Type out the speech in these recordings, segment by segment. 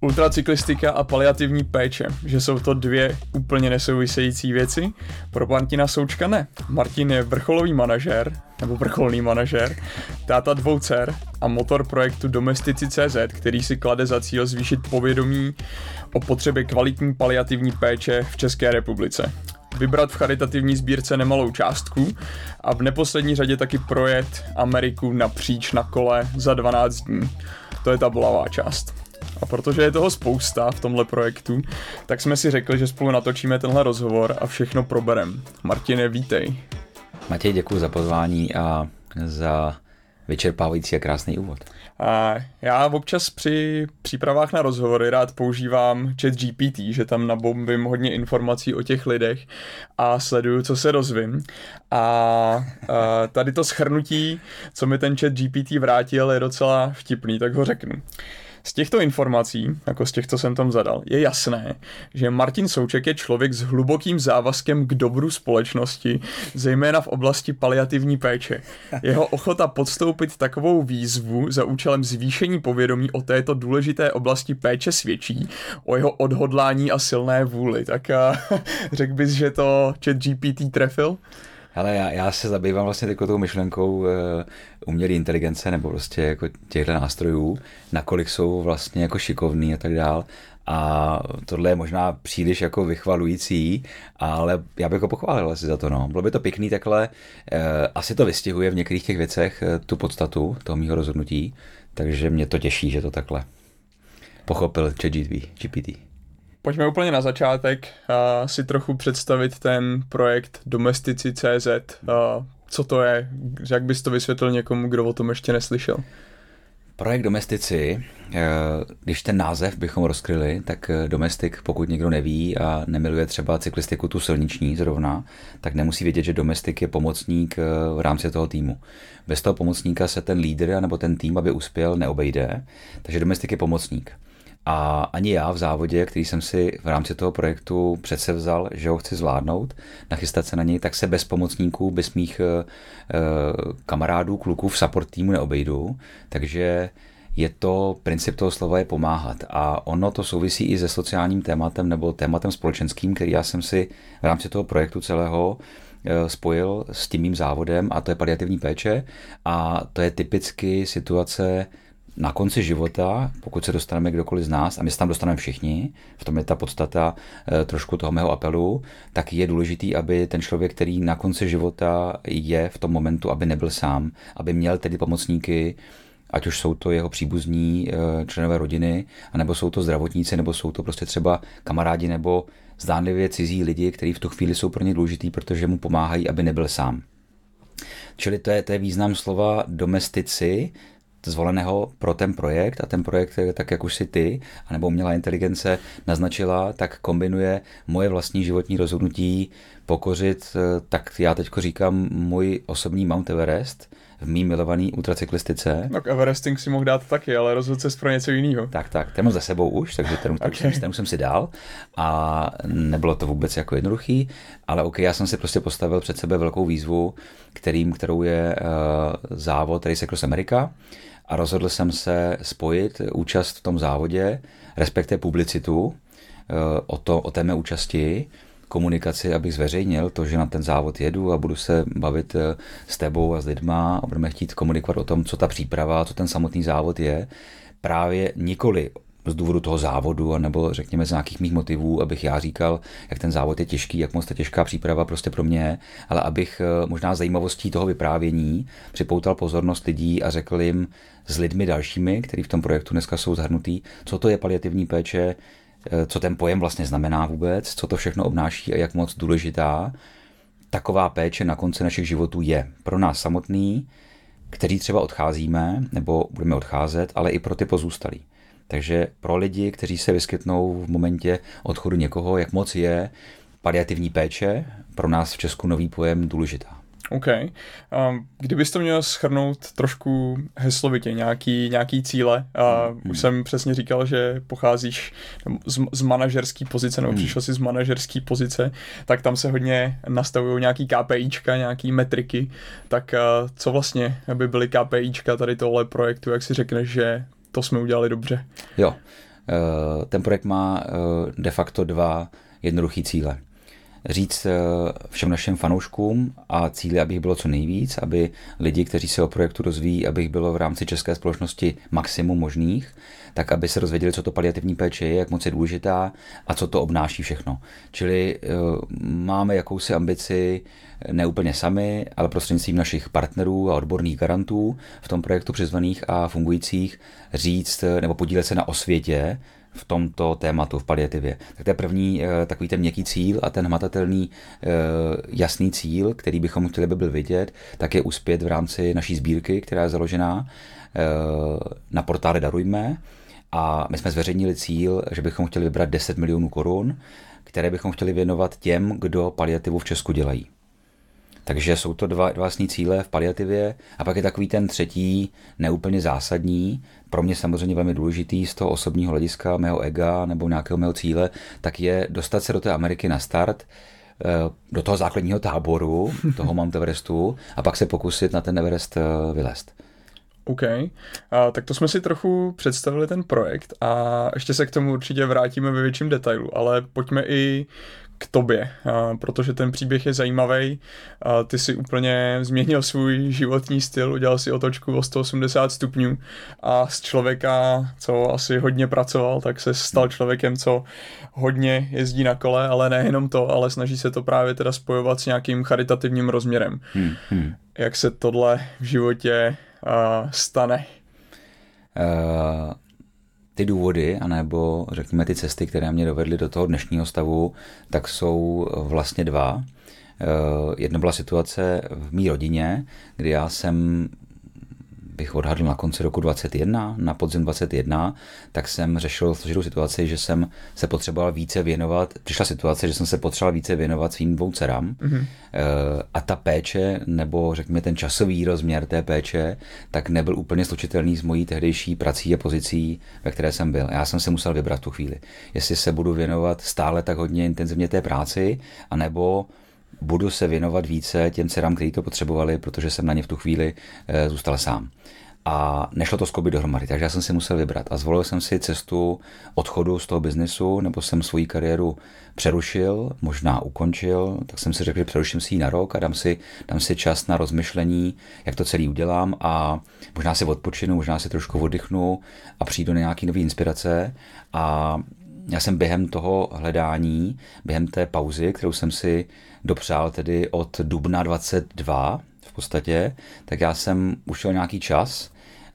Ultracyklistika a paliativní péče, že jsou to dvě úplně nesouvisející věci. Pro Martina Součka ne. Martin je vrcholový manažer, nebo vrcholný manažer, táta dvou dcer a motor projektu Domestici.cz, který si klade za cíl zvýšit povědomí o potřebě kvalitní paliativní péče v České republice vybrat v charitativní sbírce nemalou částku a v neposlední řadě taky projet Ameriku napříč na kole za 12 dní. To je ta bolavá část. A protože je toho spousta v tomhle projektu, tak jsme si řekli, že spolu natočíme tenhle rozhovor a všechno proberem. Martine, vítej. Matěj, děkuji za pozvání a za vyčerpávající a krásný úvod. A já občas při přípravách na rozhovory rád používám chat GPT, že tam nabombím hodně informací o těch lidech a sleduju, co se rozvím. A, a tady to schrnutí, co mi ten chat GPT vrátil, je docela vtipný, tak ho řeknu. Z těchto informací, jako z těch, co jsem tam zadal, je jasné, že Martin Souček je člověk s hlubokým závazkem k dobru společnosti, zejména v oblasti paliativní péče. Jeho ochota podstoupit takovou výzvu za účelem zvýšení povědomí o této důležité oblasti péče svědčí o jeho odhodlání a silné vůli. Tak řekl bys, že to chat GPT trefil? Ale já, já se zabývám vlastně takovou tou myšlenkou uh, umělé inteligence nebo prostě jako těchto nástrojů, nakolik jsou vlastně jako šikovný a tak dál. A tohle je možná příliš jako vychvalující, ale já bych ho pochválil asi za to. No. Bylo by to pěkný takhle. Uh, asi to vystihuje v některých těch věcech uh, tu podstatu toho mýho rozhodnutí, takže mě to těší, že to takhle pochopil ChatGPT. Pojďme úplně na začátek a si trochu představit ten projekt Domestici.cz. Co to je? Jak bys to vysvětlil někomu, kdo o tom ještě neslyšel? Projekt Domestici, eh, když ten název bychom rozkryli, tak eh, domestik, pokud někdo neví a nemiluje třeba cyklistiku tu silniční zrovna, tak nemusí vědět, že domestik je pomocník eh, v rámci toho týmu. Bez toho pomocníka se ten lídr nebo ten tým, aby uspěl, neobejde, takže domestik je pomocník. A ani já v závodě, který jsem si v rámci toho projektu přece vzal, že ho chci zvládnout, nachystat se na něj, tak se bez pomocníků, bez mých uh, kamarádů, kluků v support týmu neobejdu. Takže je to, princip toho slova je pomáhat. A ono to souvisí i se sociálním tématem nebo tématem společenským, který já jsem si v rámci toho projektu celého eh, spojil s tím mým závodem a to je paliativní péče a to je typicky situace na konci života, pokud se dostaneme kdokoliv z nás, a my se tam dostaneme všichni, v tom je ta podstata e, trošku toho mého apelu, tak je důležitý, aby ten člověk, který na konci života je v tom momentu, aby nebyl sám, aby měl tedy pomocníky, ať už jsou to jeho příbuzní e, členové rodiny, anebo jsou to zdravotníci, nebo jsou to prostě třeba kamarádi nebo zdánlivě cizí lidi, kteří v tu chvíli jsou pro ně důležitý, protože mu pomáhají, aby nebyl sám. Čili to je, to je význam slova domestici, zvoleného pro ten projekt a ten projekt, tak jak už si ty, anebo umělá inteligence naznačila, tak kombinuje moje vlastní životní rozhodnutí pokořit, eh, tak já teď říkám, můj osobní Mount Everest, v mý milovaný ultracyklistice. Tak Everesting si mohl dát taky, ale rozhodl se pro něco jiného. Tak, tak, ten mám za sebou už, takže ten, okay. ten, ten jsem si dal a nebylo to vůbec jako jednoduchý, ale ok, já jsem si prostě postavil před sebe velkou výzvu, kterým, kterou je uh, závod Race Across America a rozhodl jsem se spojit účast v tom závodě, respektive publicitu eh, o, to, o té mé účasti, komunikaci, abych zveřejnil to, že na ten závod jedu a budu se bavit eh, s tebou a s lidma a budeme chtít komunikovat o tom, co ta příprava, co ten samotný závod je. Právě nikoli z důvodu toho závodu, nebo řekněme z nějakých mých motivů, abych já říkal, jak ten závod je těžký, jak moc ta těžká příprava prostě pro mě je, ale abych eh, možná zajímavostí toho vyprávění připoutal pozornost lidí a řekl jim s lidmi dalšími, kteří v tom projektu dneska jsou zahrnutí, co to je paliativní péče, eh, co ten pojem vlastně znamená vůbec, co to všechno obnáší a jak moc důležitá taková péče na konci našich životů je pro nás samotný, kteří třeba odcházíme nebo budeme odcházet, ale i pro ty pozůstalí. Takže pro lidi, kteří se vyskytnou v momentě odchodu někoho, jak moc je paliativní péče pro nás v Česku nový pojem důležitá. OK. Um, kdybys to měl schrnout trošku heslovitě, nějaký, nějaký cíle, uh, hmm. už jsem přesně říkal, že pocházíš z, z manažerské pozice, nebo hmm. přišel jsi z manažerské pozice, tak tam se hodně nastavují nějaký KPIčka, nějaký metriky, tak uh, co vlastně by byly KPIčka tady tohle projektu, jak si řekneš, že to jsme udělali dobře. Jo. ten projekt má de facto dva jednoduché cíle říct eh, všem našim fanouškům a cíli, aby jich bylo co nejvíc, aby lidi, kteří se o projektu rozvíjí, aby jich bylo v rámci české společnosti maximum možných, tak aby se rozvěděli, co to paliativní péče je, jak moc je důležitá a co to obnáší všechno. Čili máme jakousi ambici neúplně sami, ale prostřednictvím našich partnerů a odborných garantů v tom projektu přizvaných a fungujících říct nebo podílet se na osvětě v tomto tématu, v paliativě. Tak to je první eh, takový ten měkký cíl a ten hmatatelný eh, jasný cíl, který bychom chtěli, by byl vidět, tak je uspět v rámci naší sbírky, která je založená eh, na portále Darujme. A my jsme zveřejnili cíl, že bychom chtěli vybrat 10 milionů korun, které bychom chtěli věnovat těm, kdo paliativu v Česku dělají. Takže jsou to dva, dva vlastní cíle v paliativě a pak je takový ten třetí, neúplně zásadní, pro mě samozřejmě velmi důležitý z toho osobního hlediska, mého ega nebo nějakého mého cíle, tak je dostat se do té Ameriky na start, eh, do toho základního táboru, toho Mount Everestu a pak se pokusit na ten Everest eh, vylézt. OK, a, tak to jsme si trochu představili ten projekt a ještě se k tomu určitě vrátíme ve větším detailu, ale pojďme i k tobě, protože ten příběh je zajímavý. Ty si úplně změnil svůj životní styl, udělal si otočku o 180 stupňů a z člověka, co asi hodně pracoval, tak se stal člověkem, co hodně jezdí na kole, ale nejenom to, ale snaží se to právě teda spojovat s nějakým charitativním rozměrem. Hmm, hmm. Jak se tohle v životě uh, stane? Uh, ty důvody, anebo řekněme ty cesty, které mě dovedly do toho dnešního stavu, tak jsou vlastně dva. Eh, Jedna byla situace v mý rodině, kdy já jsem bych odhadl na konci roku 21, na podzim 21, tak jsem řešil složitou situaci, že jsem se potřeboval více věnovat, přišla situace, že jsem se potřeboval více věnovat svým dvou dcerám mm-hmm. a ta péče, nebo řekněme ten časový rozměr té péče, tak nebyl úplně slučitelný s mojí tehdejší prací a pozicí, ve které jsem byl. Já jsem se musel vybrat tu chvíli, jestli se budu věnovat stále tak hodně intenzivně té práci, anebo budu se věnovat více těm dcerám, kteří to potřebovali, protože jsem na ně v tu chvíli e, zůstal sám. A nešlo to skloubit dohromady, takže já jsem si musel vybrat. A zvolil jsem si cestu odchodu z toho biznesu, nebo jsem svoji kariéru přerušil, možná ukončil, tak jsem si řekl, že přeruším si ji na rok a dám si, dám si čas na rozmyšlení, jak to celý udělám a možná si odpočinu, možná si trošku oddychnu a přijdu na nějaké nové inspirace. A já jsem během toho hledání, během té pauzy, kterou jsem si dopřál tedy od dubna 22 v podstatě, tak já jsem ušel nějaký čas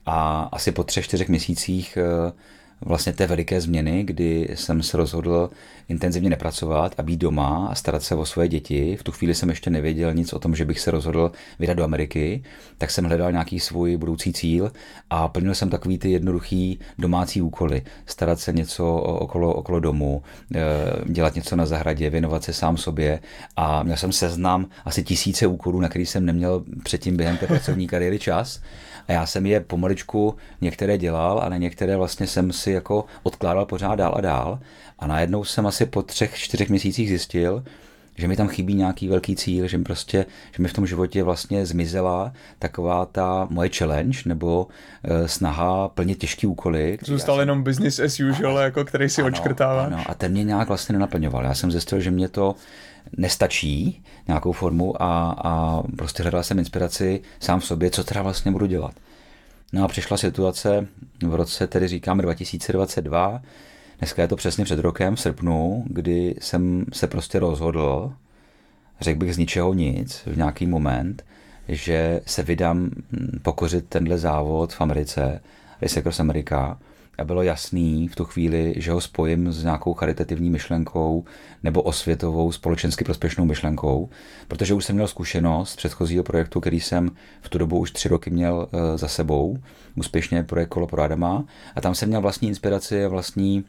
a asi po třech, čtyřech měsících eh, vlastně té veliké změny, kdy jsem se rozhodl intenzivně nepracovat a být doma a starat se o své děti. V tu chvíli jsem ještě nevěděl nic o tom, že bych se rozhodl vydat do Ameriky, tak jsem hledal nějaký svůj budoucí cíl a plnil jsem takový ty jednoduchý domácí úkoly. Starat se něco okolo, okolo domu, eh, dělat něco na zahradě, věnovat se sám sobě a měl jsem seznam asi tisíce úkolů, na který jsem neměl předtím během té pracovní kariéry čas. A já jsem je pomaličku některé dělal, ale některé vlastně jsem si jako odkládal pořád dál a dál. A najednou jsem asi po třech, čtyřech měsících zjistil, že mi tam chybí nějaký velký cíl, že mi prostě, že mi v tom životě vlastně zmizela taková ta moje challenge nebo e, snaha plnit těžký úkoly. Zůstal jsem... jenom business as usual, ano, jako který si ano, odškrtáváš. Ano, a ten mě nějak vlastně nenaplňoval. Já jsem zjistil, že mě to nestačí nějakou formu a, a prostě hledal jsem inspiraci sám v sobě, co teda vlastně budu dělat. No a přišla situace v roce, tedy říkáme 2022, dneska je to přesně před rokem, v srpnu, kdy jsem se prostě rozhodl, řekl bych z ničeho nic, v nějaký moment, že se vydám pokořit tenhle závod v Americe, Race Across America, a bylo jasný v tu chvíli, že ho spojím s nějakou charitativní myšlenkou nebo osvětovou společensky prospěšnou myšlenkou, protože už jsem měl zkušenost z předchozího projektu, který jsem v tu dobu už tři roky měl eh, za sebou, úspěšně projekt Kolo pro Adama. A tam jsem měl vlastní inspiraci a vlastní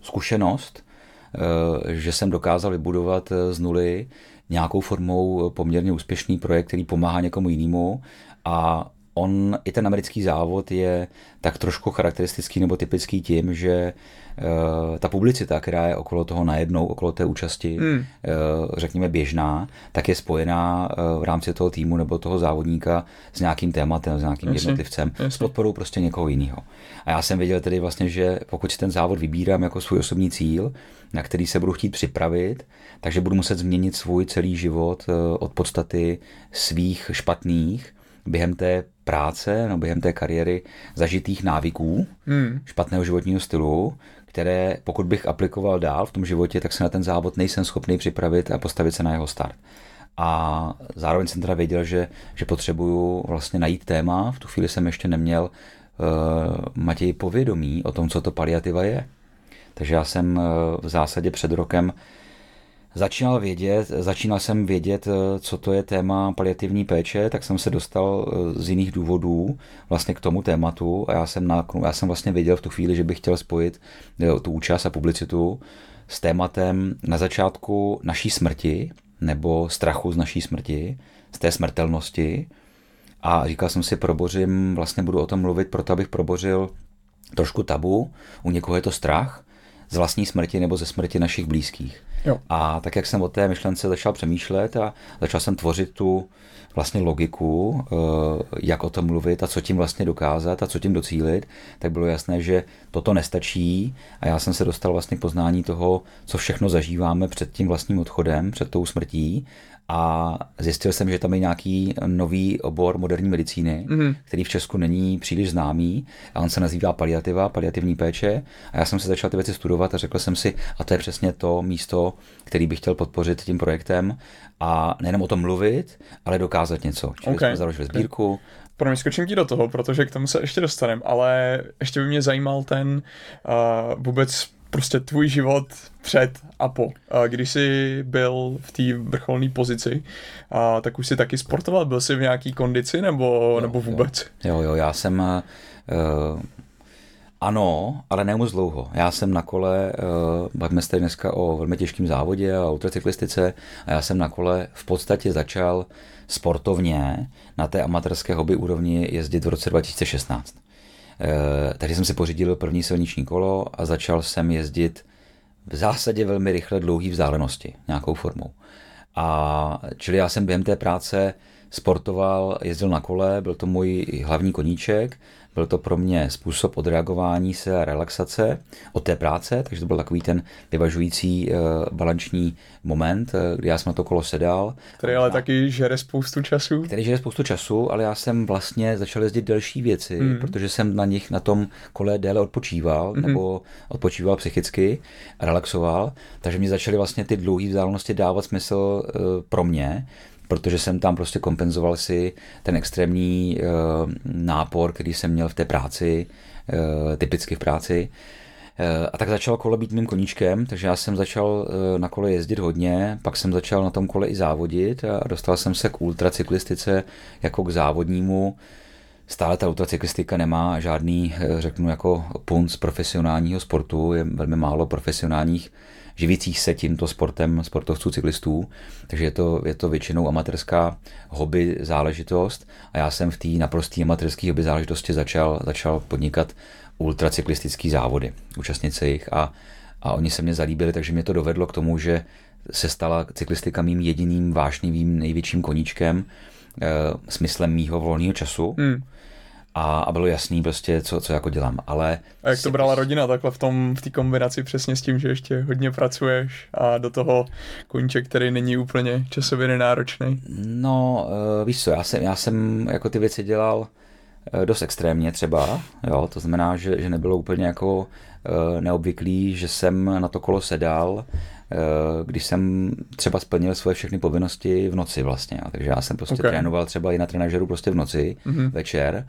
zkušenost, uh, že jsem dokázal vybudovat z nuly nějakou formou poměrně úspěšný projekt, který pomáhá někomu jinému. A on, i ten americký závod je tak trošku charakteristický nebo typický tím, že ta publicita, která je okolo toho najednou, okolo té účasti, uh, řekněme běžná, tak je spojená uh, v rámci toho týmu nebo toho závodníka s nějakým tématem, s nějakým jasně, jednotlivcem, jasně. s podporou prostě někoho jiného. A já jsem věděl tedy vlastně, že pokud si ten závod vybírám jako svůj osobní cíl, na který se budu chtít připravit, takže budu muset změnit svůj celý život od podstaty svých špatných během té práce no během té kariéry zažitých návyků, hmm. špatného životního stylu, které pokud bych aplikoval dál v tom životě, tak se na ten závod nejsem schopný připravit a postavit se na jeho start. A zároveň jsem teda věděl, že, že potřebuju vlastně najít téma. V tu chvíli jsem ještě neměl uh, Matěj povědomí o tom, co to paliativa je. Takže já jsem uh, v zásadě před rokem začínal vědět, začínal jsem vědět, eh, co to je téma paliativní péče, tak jsem se dostal eh, z jiných důvodů vlastně k tomu tématu a já jsem, na, já jsem vlastně věděl v tu chvíli, že bych chtěl spojit eh, tu účast a publicitu s tématem na začátku naší smrti nebo strachu z naší smrti, z té smrtelnosti. A říkal jsem si, probořím, vlastně budu o tom mluvit, proto abych probořil trošku tabu, u někoho je to strach, z vlastní smrti nebo ze smrti našich blízkých. Jo. A tak, jak jsem o té myšlence začal přemýšlet a začal jsem tvořit tu vlastně logiku, eh, jak o tom mluvit a co tím vlastně dokázat a co tím docílit, tak bylo jasné, že toto nestačí a já jsem se dostal vlastně k poznání toho, co všechno zažíváme před tím vlastním odchodem, před tou smrtí a zjistil jsem, že tam je nějaký nový obor moderní medicíny, mm-hmm. který v Česku není příliš známý a on se nazývá paliativa, paliativní péče a já jsem se začal ty věci studovat a řekl jsem si, a to je přesně to místo, který bych chtěl podpořit tím projektem a nejenom o tom mluvit, ale dokázat něco. Čili okay. jsme založili sbírku, pro mě skočím ti do toho, protože k tomu se ještě dostaneme, ale ještě by mě zajímal ten uh, vůbec prostě tvůj život před a po. Když jsi byl v té vrcholné pozici, a, tak už jsi taky sportoval? Byl jsi v nějaký kondici nebo, jo, nebo vůbec? Jo, jo, já jsem... Uh, ano, ale ne moc dlouho. Já jsem na kole, uh, bavíme se dneska o velmi těžkém závodě a ultracyklistice a já jsem na kole v podstatě začal sportovně na té amatérské hobby úrovni jezdit v roce 2016. Eh, tady jsem si pořídil první silniční kolo a začal jsem jezdit v zásadě velmi rychle dlouhé vzdálenosti nějakou formou. A čili já jsem během té práce sportoval, jezdil na kole, byl to můj hlavní koníček byl to pro mě způsob odreagování se a relaxace od té práce, takže to byl takový ten vyvažující uh, balanční moment, uh, kdy já jsem na to kolo sedal. Který ale a, taky žere spoustu času. Který žere spoustu času, ale já jsem vlastně začal jezdit delší věci, mm. protože jsem na nich, na tom kole déle odpočíval, mm. nebo odpočíval psychicky a relaxoval, takže mi začaly vlastně ty dlouhé vzdálenosti dávat smysl uh, pro mě protože jsem tam prostě kompenzoval si ten extrémní uh, nápor, který jsem měl v té práci, uh, typicky v práci. Uh, a tak začal kolo být mým koníčkem, takže já jsem začal na kole jezdit hodně, pak jsem začal na tom kole i závodit a dostal jsem se k ultracyklistice jako k závodnímu. Stále ta ultracyklistika nemá žádný, řeknu, jako punc profesionálního sportu, je velmi málo profesionálních živících se tímto sportem sportovců cyklistů, takže je to, je to většinou amatérská hobby záležitost. A já jsem v té naprosté amatérské hobby záležitosti začal, začal podnikat ultracyklistické závody, účastnit se jich. A, a oni se mě zalíbili, takže mě to dovedlo k tomu, že se stala cyklistika mým jediným vášnivým největším koníčkem, e, smyslem mýho volného času. Hmm a, a bylo jasný prostě, co, co jako dělám. Ale a jak to brala rodina takhle v tom, v té kombinaci přesně s tím, že ještě hodně pracuješ a do toho koníček, který není úplně časově nenáročný? No, uh, víš co, já jsem, já jsem jako ty věci dělal uh, dost extrémně třeba, jo, to znamená, že, že nebylo úplně jako uh, neobvyklý, že jsem na to kolo sedal, když jsem třeba splnil svoje všechny povinnosti v noci vlastně. Takže já jsem prostě okay. trénoval třeba i na trenažeru prostě v noci, mm-hmm. večer.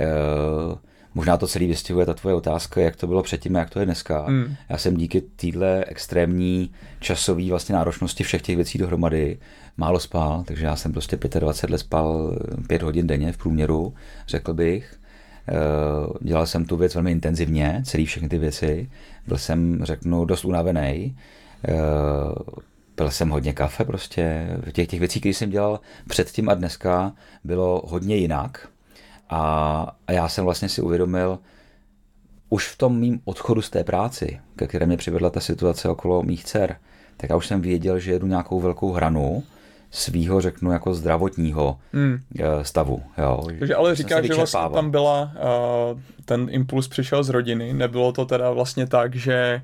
Uh, možná to celý vystihuje ta tvoje otázka, jak to bylo předtím a jak to je dneska. Mm. Já jsem díky téhle extrémní časové vlastně náročnosti všech těch věcí dohromady málo spal, takže já jsem prostě 25 let spal 5 hodin denně v průměru, řekl bych. Uh, dělal jsem tu věc velmi intenzivně, celý všechny ty věci. Byl jsem, řeknu, dost unavený. Pil jsem hodně kafe prostě. Těch, těch věcí, které jsem dělal předtím a dneska, bylo hodně jinak A, a já jsem vlastně si uvědomil, už v tom mým odchodu z té práci, ke které mě přivedla ta situace okolo mých dcer, tak já už jsem věděl, že jedu nějakou velkou hranu svýho, řeknu, jako zdravotního hmm. stavu. Jo. Takže ale říkáš, že vlastně tam byla, uh, ten impuls přišel z rodiny, nebylo to teda vlastně tak, že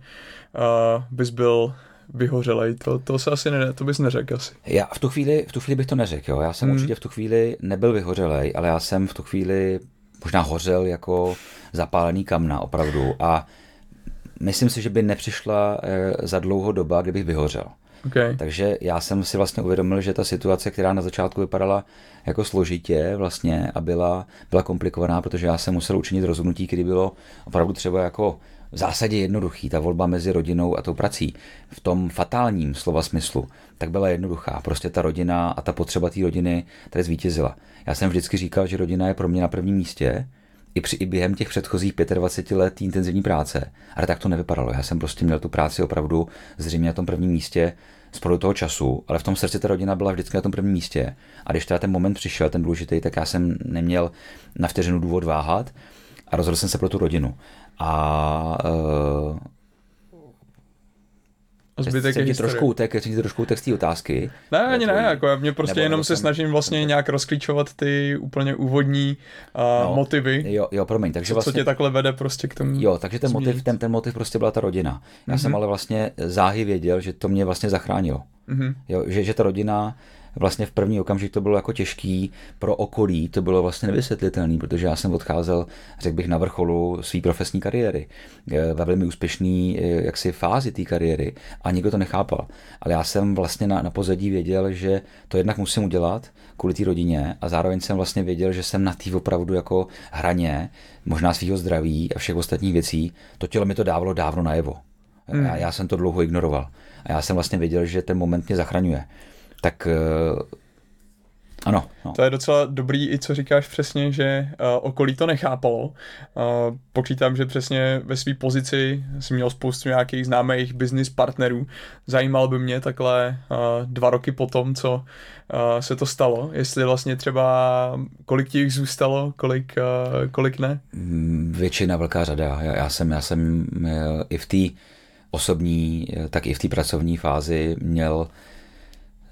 uh, bys byl vyhořelej, to, to se asi ne, to bys neřekl asi. Já v tu chvíli, v tu chvíli bych to neřekl, jo. Já jsem hmm. určitě v tu chvíli nebyl vyhořelej, ale já jsem v tu chvíli možná hořel jako zapálený kamna opravdu a myslím si, že by nepřišla eh, za dlouho doba, kdybych vyhořel. Okay. Takže já jsem si vlastně uvědomil, že ta situace, která na začátku vypadala jako složitě vlastně a byla, byla komplikovaná, protože já jsem musel učinit rozhodnutí, kdy bylo opravdu třeba jako v zásadě jednoduchý, ta volba mezi rodinou a tou prací. V tom fatálním slova smyslu, tak byla jednoduchá. Prostě ta rodina a ta potřeba té rodiny tady zvítězila. Já jsem vždycky říkal, že rodina je pro mě na prvním místě, i, při, i během těch předchozích 25 let intenzivní práce. Ale tak to nevypadalo. Já jsem prostě měl tu práci opravdu zřejmě na tom prvním místě z toho času, ale v tom srdci ta rodina byla vždycky na tom prvním místě. A když teda ten moment přišel, ten důležitý, tak já jsem neměl na vteřinu důvod váhat a rozhodl jsem se pro tu rodinu. A uh, zbytek je trošku utek, ti trošku utek z té otázky. Ne, ani ne, jako já mě prostě jenom se jsem... snažím vlastně nějak rozklíčovat ty úplně úvodní uh, no, motivy. Jo, jo, promiň, takže co, vlastně... Co tě takhle vede prostě k tomu Jo, takže ten motiv, ten, ten motiv prostě byla ta rodina. Já mm-hmm. jsem ale vlastně záhy věděl, že to mě vlastně zachránilo. Mm-hmm. Jo, že, že ta rodina vlastně v první okamžik to bylo jako těžký pro okolí, to bylo vlastně nevysvětlitelné, protože já jsem odcházel, řekl bych, na vrcholu své profesní kariéry, eh, ve velmi úspěšný eh, jaksi fázi té kariéry a nikdo to nechápal. Ale já jsem vlastně na, na pozadí věděl, že to jednak musím udělat kvůli té rodině a zároveň jsem vlastně věděl, že jsem na té opravdu jako hraně, možná svého zdraví a všech ostatních věcí, to tělo mi to dávalo dávno najevo. Hmm. Já, já jsem to dlouho ignoroval. A já jsem vlastně věděl, že ten moment mě zachraňuje tak eh, ano. No. To je docela dobrý i co říkáš přesně, že uh, okolí to nechápalo. Uh, počítám, že přesně ve své pozici jsi měl spoustu nějakých známých business partnerů. Zajímal by mě takhle uh, dva roky potom, co uh, se to stalo, jestli vlastně třeba kolik ti jich zůstalo, kolik, uh, kolik ne? Mm, většina, velká řada. Já, já jsem, já jsem i v té osobní, tak i v té pracovní fázi měl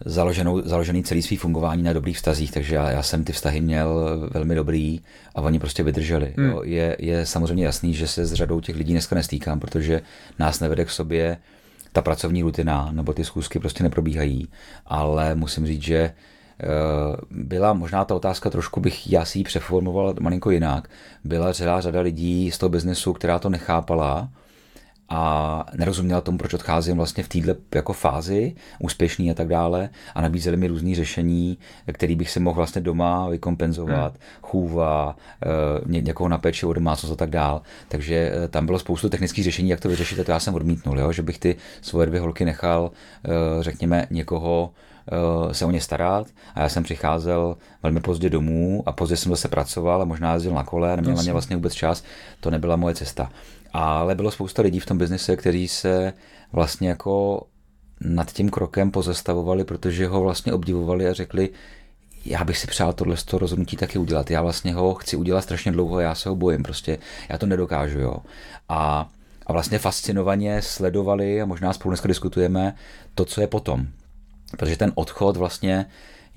založenou, založený celý svý fungování na dobrých vztazích, takže já, já jsem ty vztahy měl velmi dobrý a oni prostě vydrželi. Hmm. Jo. Je, je samozřejmě jasný, že se s řadou těch lidí dneska nestýkám, protože nás nevede k sobě ta pracovní rutina, nebo ty zkusky prostě neprobíhají, ale musím říct, že eh, byla možná ta otázka, trošku bych já si ji přeformoval malinko jinak. Byla celá řada lidí z toho biznesu, která to nechápala, a nerozuměla tomu, proč odcházím vlastně v této jako fázi, úspěšný a tak dále a nabízeli mi různý řešení, který bych si mohl vlastně doma vykompenzovat, hmm. chůva, ně, někoho na péči o domácnost a tak dále. Takže eh, tam bylo spoustu technických řešení, jak to vyřešit a to já jsem odmítnul, jo? že bych ty svoje dvě holky nechal, eh, řekněme, někoho eh, se o ně starat a já jsem přicházel velmi pozdě domů a pozdě jsem zase pracoval a možná jezdil na kole a neměl na ně vlastně vůbec čas, to nebyla moje cesta. Ale bylo spousta lidí v tom biznise, kteří se vlastně jako nad tím krokem pozastavovali, protože ho vlastně obdivovali a řekli, já bych si přál tohle to rozhodnutí taky udělat. Já vlastně ho chci udělat strašně dlouho, já se ho bojím prostě. Já to nedokážu, jo. A, a vlastně fascinovaně sledovali, a možná spolu dneska diskutujeme, to, co je potom. Protože ten odchod vlastně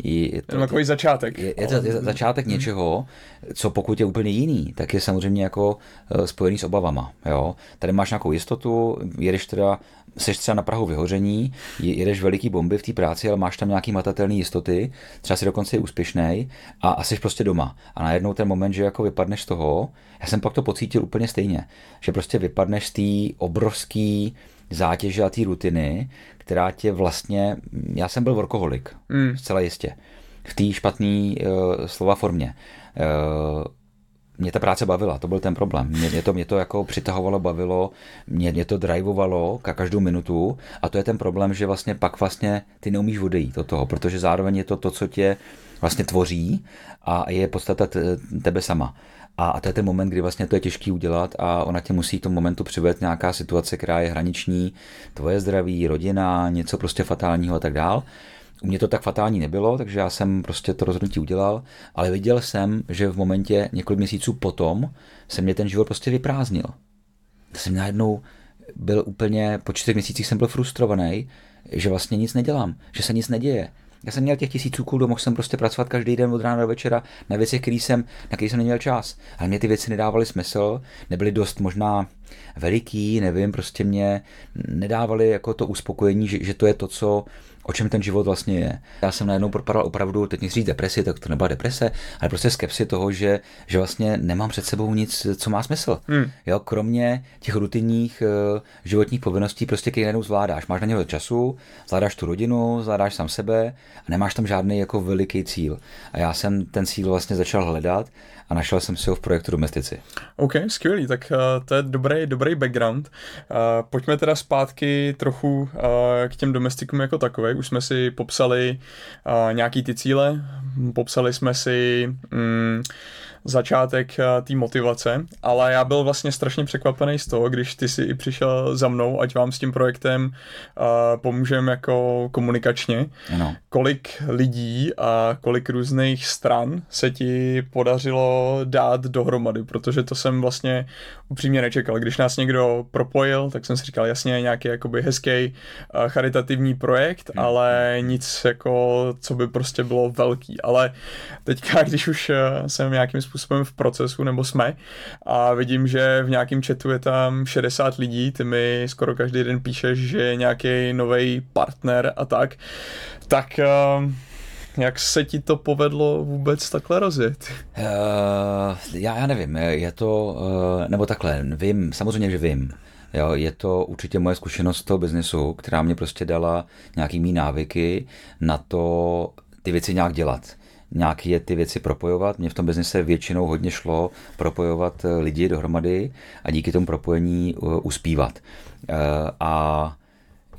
je to, takový začátek. Je, je to je začátek hmm. něčeho, co pokud je úplně jiný, tak je samozřejmě jako eh, spojený s obavama. Jo? Tady máš nějakou jistotu, jedeš teda, seš třeba na Prahu vyhoření, jedeš veliký bomby v té práci, ale máš tam nějaký matatelné jistoty, třeba si dokonce je úspěšný a, a jsi prostě doma. A najednou ten moment, že jako vypadneš z toho, já jsem pak to pocítil úplně stejně, že prostě vypadneš z té obrovský zátěže a té rutiny, která tě vlastně, já jsem byl workoholik, mm. zcela jistě, v té špatné uh, slova formě. Uh, mě ta práce bavila, to byl ten problém. Mě, mě, to, mě to jako přitahovalo, bavilo, mě, mě to drivovalo ka každou minutu a to je ten problém, že vlastně pak vlastně ty neumíš odejít od toho, protože zároveň je to to, co tě vlastně tvoří a je podstata tebe sama. A, a to je ten moment, kdy vlastně to je těžký udělat a ona tě musí v tom momentu přivést nějaká situace, která je hraniční, tvoje zdraví, rodina, něco prostě fatálního a tak dál. U mě to tak fatální nebylo, takže já jsem prostě to rozhodnutí udělal, ale viděl jsem, že v momentě několik měsíců potom se mě ten život prostě vyprázdnil. To jsem najednou byl úplně, po čtyřech měsících jsem byl frustrovaný, že vlastně nic nedělám, že se nic neděje. Já jsem měl těch tisíc úkolů, mohl jsem prostě pracovat každý den od rána do večera na věcech, který jsem, na který jsem neměl čas. Ale mě ty věci nedávaly smysl, nebyly dost možná veliký, nevím, prostě mě nedávali jako to uspokojení, že, že to je to, co, o čem ten život vlastně je. Já jsem najednou propadal opravdu, teď nechci říct depresi, tak to nebyla deprese, ale prostě skepsi toho, že, že vlastně nemám před sebou nic, co má smysl. Hmm. Jo, kromě těch rutinních uh, životních povinností, prostě které najednou zvládáš. Máš na něho času, zvládáš tu rodinu, zvládáš sám sebe a nemáš tam žádný jako veliký cíl. A já jsem ten cíl vlastně začal hledat a našel jsem si ho v projektu Domestici. OK, skvělý, tak uh, to je dobrý, dobrý background. Uh, pojďme teda zpátky trochu uh, k těm domestikům jako takové. Už jsme si popsali uh, nějaký ty cíle, popsali jsme si um, začátek eh, té motivace, ale já byl vlastně strašně překvapený z toho, když ty si i přišel za mnou, ať vám s tím projektem uh, pomůžeme jako komunikačně. Ano. Kolik lidí a kolik různých stran se ti podařilo dát dohromady, protože to jsem vlastně upřímně nečekal. Když nás někdo propojil, tak jsem si říkal, jasně, nějaký jakoby hezký uh, charitativní projekt, hmm. ale nic jako, co by prostě bylo velký. Ale teďka, když už uh, jsem nějakým způsobem v procesu, nebo jsme, a vidím, že v nějakém chatu je tam 60 lidí, ty mi skoro každý den píšeš, že je nějaký nový partner a tak, tak uh, jak se ti to povedlo vůbec takhle rozjet? Uh, já, já nevím, je to, uh, nebo takhle, vím, samozřejmě, že vím. Jo, je to určitě moje zkušenost toho biznesu, která mě prostě dala nějaký mý návyky na to ty věci nějak dělat nějaký je ty věci propojovat. Mně v tom biznise většinou hodně šlo propojovat eh, lidi dohromady a díky tomu propojení uh, uspívat. Uh, a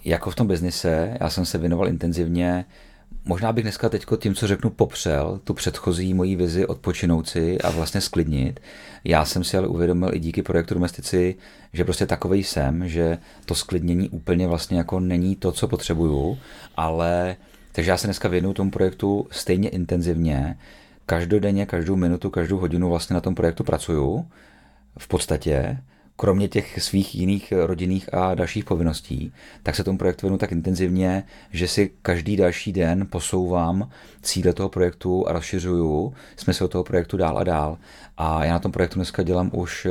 jako v tom biznise, já jsem se věnoval intenzivně Možná bych dneska teď tím, co řeknu, popřel tu předchozí mojí vizi odpočinout si a vlastně sklidnit. Já jsem si ale uvědomil i díky projektu Domestici, že prostě takový jsem, že to sklidnění úplně vlastně jako není to, co potřebuju, ale takže já se dneska věnuju tomu projektu stejně intenzivně. Každodenně, každou minutu, každou hodinu vlastně na tom projektu pracuju. V podstatě, kromě těch svých jiných rodinných a dalších povinností, tak se tomu projektu věnu tak intenzivně, že si každý další den posouvám cíle toho projektu a rozšiřuju smysl toho projektu dál a dál. A já na tom projektu dneska dělám už eh,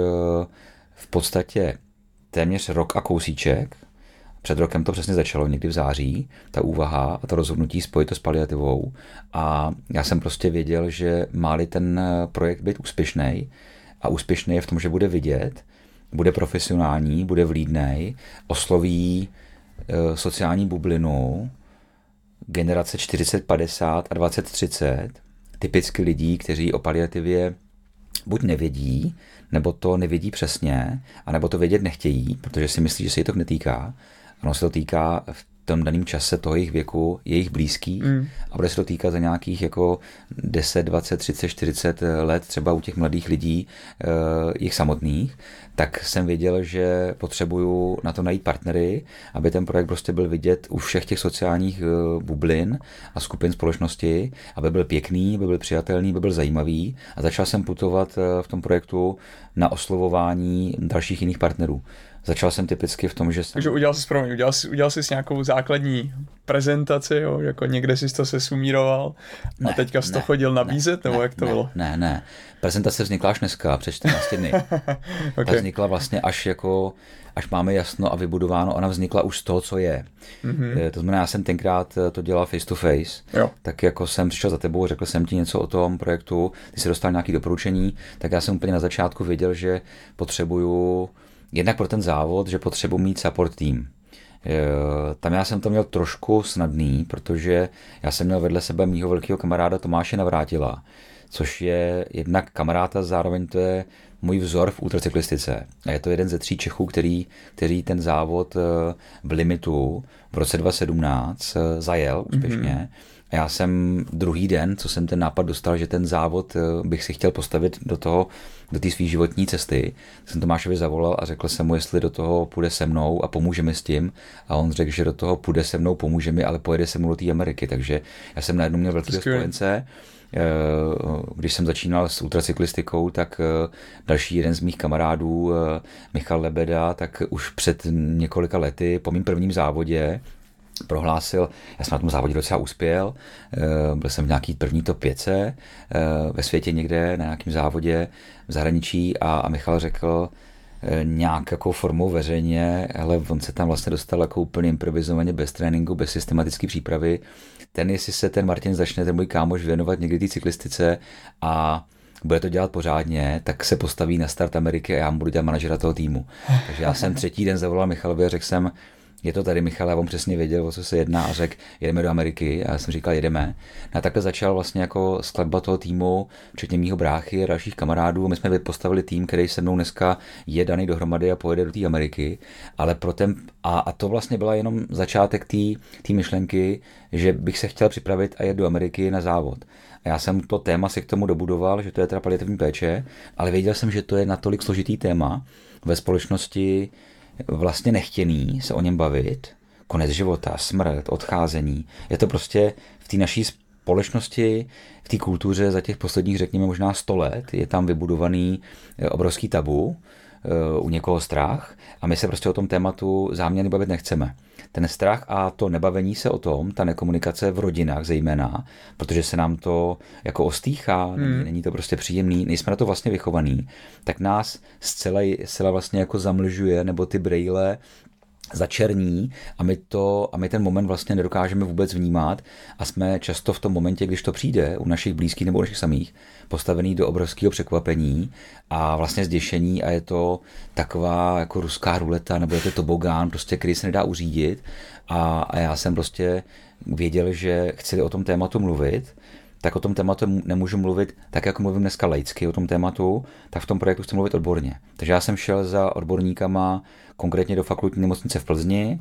v podstatě téměř rok a kousíček, před rokem to přesně začalo, někdy v září, ta úvaha a to rozhodnutí spojit to s paliativou. A já jsem prostě věděl, že má-li ten projekt být úspěšný, a úspěšný je v tom, že bude vidět, bude profesionální, bude vlídný, osloví e, sociální bublinu generace 40, 50 a 20, 30, typicky lidí, kteří o paliativě buď nevědí, nebo to nevědí přesně, anebo to vědět nechtějí, protože si myslí, že se jí to netýká, Ono se to týká v tom daném čase toho jejich věku, jejich blízkých mm. a bude se to týkat za nějakých jako 10, 20, 30, 40 let třeba u těch mladých lidí, uh, jich samotných, tak jsem věděl, že potřebuju na to najít partnery, aby ten projekt prostě byl vidět u všech těch sociálních uh, bublin a skupin společnosti, aby byl pěkný, aby byl přijatelný, aby byl zajímavý a začal jsem putovat uh, v tom projektu na oslovování dalších jiných partnerů. Začal jsem typicky v tom, že jsem... Takže udělal jsi, promiň, udělal jsi, udělal jsi nějakou základní prezentaci, jo? jako někde jsi to sesumíroval a ne, teďka jsi ne, to chodil nabízet, ne, nebo jak to ne, bylo? Ne, ne, prezentace vznikla až dneska, před 14 dny. okay. vznikla vlastně až jako, až máme jasno a vybudováno, ona vznikla už z toho, co je. Mm-hmm. To znamená, já jsem tenkrát eh, to dělal face to face, jo. tak jako jsem přišel za tebou, řekl jsem ti něco o tom projektu, ty jsi dostal nějaké doporučení, tak já jsem úplně na začátku věděl, že potřebuju jednak pro ten závod, že potřebuji mít support tým. Tam já jsem to měl trošku snadný, protože já jsem měl vedle sebe mýho velkého kamaráda Tomáše Navrátila, což je jednak kamaráda, zároveň to je můj vzor v ultracyklistice. A je to jeden ze tří Čechů, který, který ten závod eh, v limitu v roce 2017 eh, zajel úspěšně. Mm-hmm A já jsem druhý den, co jsem ten nápad dostal, že ten závod bych si chtěl postavit do toho, do té své životní cesty, jsem Tomášovi zavolal a řekl jsem mu, jestli do toho půjde se mnou a pomůže mi s tím. A on řekl, že do toho půjde se mnou, pomůže mi, ale pojede se mnou do té Ameriky. Takže já jsem najednou měl velký spojence. Eh, když jsem začínal s ultracyklistikou, tak eh, další jeden z mých kamarádů, Michal Lebeda, tak už před několika lety po mým prvním závodě prohlásil, já jsem na tom závodě docela uspěl, eh, byl jsem v nějaký první top 5 eh, ve světě někde na nějakém závodě v zahraničí a, a Michal řekl eh, nějak jako formou veřejně, ale on se tam vlastně dostal jako úplně improvizovaně, bez tréninku, bez systematické přípravy. Ten, jestli se ten Martin začne, ten můj kámoš, věnovat někdy té cyklistice a bude to dělat pořádně, tak se postaví na start Ameriky a já mu budu dělat manažera toho týmu. Takže já jsem třetí den zavolal Michalovi a řekl jsem, je to tady Michal, a on přesně věděl, o co se jedná a řekl, jedeme do Ameriky. A já jsem říkal, jedeme. A takhle začal vlastně jako skladba toho týmu, včetně mého bráchy a dalších kamarádů. My jsme postavili tým, který se mnou dneska je daný dohromady a pojede do té Ameriky. Ale pro ten, a, a, to vlastně byla jenom začátek té myšlenky, že bych se chtěl připravit a jet do Ameriky na závod. A já jsem to téma si k tomu dobudoval, že to je teda paliativní péče, ale věděl jsem, že to je natolik složitý téma ve společnosti, vlastně nechtěný se o něm bavit, konec života, smrt, odcházení. Je to prostě v té naší společnosti, v té kultuře za těch posledních, řekněme, možná 100 let je tam vybudovaný eh, obrovský tabu, eh, u někoho strach a my se prostě o tom tématu záměrně bavit nechceme. Ten strach a to nebavení se o tom, ta nekomunikace v rodinách zejména, protože se nám to jako ostýchá, hmm. není, to prostě příjemný, nejsme na to vlastně vychovaný, tak nás zcela, zcela vlastně jako zamlžuje, nebo ty brejle začerní a my, to, a my ten moment vlastně nedokážeme vůbec vnímat a jsme často v tom momentě, když to přijde u našich blízkých nebo u našich samých, postavený do obrovského překvapení a vlastně zděšení a je to taková jako ruská ruleta nebo je to tobogán, prostě, který se nedá uřídit. A, a já jsem prostě věděl, že chci o tom tématu mluvit tak o tom tématu nemůžu mluvit tak, jako mluvím dneska laicky o tom tématu, tak v tom projektu chci mluvit odborně. Takže já jsem šel za odborníkama konkrétně do fakultní nemocnice v Plzni,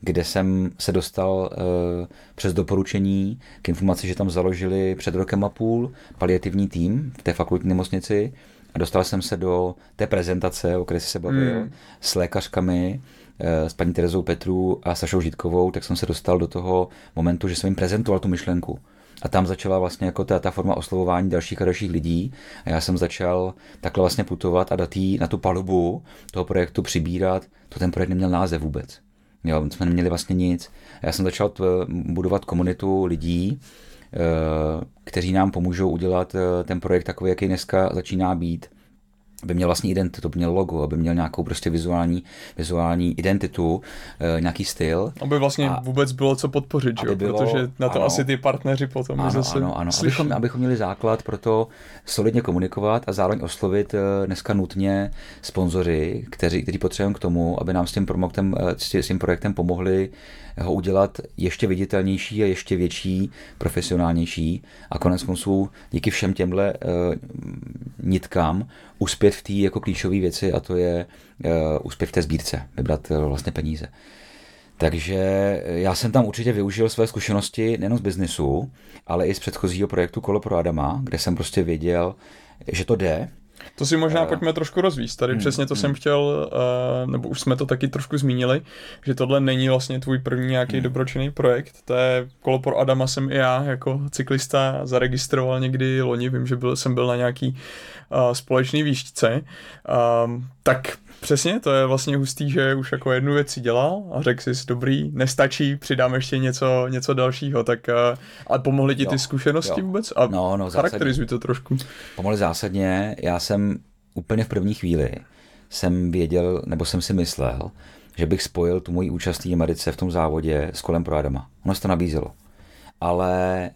kde jsem se dostal uh, přes doporučení k informaci, že tam založili před rokem a půl paliativní tým v té fakultní nemocnici a dostal jsem se do té prezentace, o které se bavil, mm. s lékařkami, uh, s paní Terezou Petru a Sašou Žitkovou, tak jsem se dostal do toho momentu, že jsem jim prezentoval tu myšlenku. A tam začala vlastně jako ta, ta forma oslovování dalších a dalších lidí. A já jsem začal takhle vlastně putovat a dát na tu palubu toho projektu přibírat. To ten projekt neměl název vůbec. Jo, jsme neměli vlastně nic. A já jsem začal t- budovat komunitu lidí, eh, kteří nám pomůžou udělat eh, ten projekt takový, jaký dneska začíná být aby měl vlastní identitu, aby měl logo, aby měl nějakou prostě vizuální, vizuální identitu, e, nějaký styl. Aby vlastně a, vůbec bylo co podpořit, jo? Bylo, protože na to ano, asi ty partneři potom ano, zase Ano, ano, abychom, abychom měli základ pro to solidně komunikovat a zároveň oslovit e, dneska nutně sponzory, kteří, kteří potřebujeme k tomu, aby nám s tím, promoktem, e, s tím projektem pomohli ho udělat ještě viditelnější a ještě větší, profesionálnější a konec konců díky všem těmhle uh, nitkám uspět v té jako klíčové věci a to je uh, uspět v té sbírce, vybrat uh, vlastně peníze. Takže já jsem tam určitě využil své zkušenosti nejen z biznesu, ale i z předchozího projektu Kolo pro Adama, kde jsem prostě věděl, že to jde, to si možná uh, pojďme trošku rozvíct. Tady hmm, přesně to hmm. jsem chtěl, uh, nebo už jsme to taky trošku zmínili, že tohle není vlastně tvůj první nějaký hmm. dobročinný projekt. To je kolo pro Adama jsem i já jako cyklista zaregistroval někdy loni, vím, že byl, jsem byl na nějaký uh, společný výšce. Um, tak Přesně, to je vlastně hustý, že už jako jednu věc si dělal a řekl si, dobrý, nestačí, přidám ještě něco, něco dalšího, tak uh, ale pomohly ti jo, ty zkušenosti jo. vůbec? A no, no, charakterizuj to trošku. Pomohly zásadně, já jsem úplně v první chvíli jsem věděl, nebo jsem si myslel, že bych spojil tu moji účast v Americe v tom závodě s kolem pro Adama. Ono se to nabízelo. Ale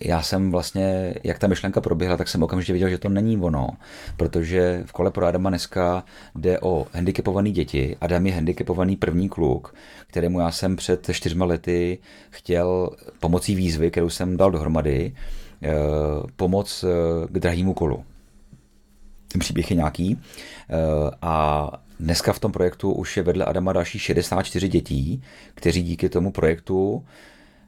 já jsem vlastně, jak ta myšlenka proběhla, tak jsem okamžitě viděl, že to není ono, protože v kole pro Adama dneska jde o handicapované děti. Adam je handicapovaný první kluk, kterému já jsem před čtyřma lety chtěl pomocí výzvy, kterou jsem dal dohromady, eh, pomoc eh, k drahému kolu. Ten příběh je nějaký. Eh, a dneska v tom projektu už je vedle Adama další 64 dětí, kteří díky tomu projektu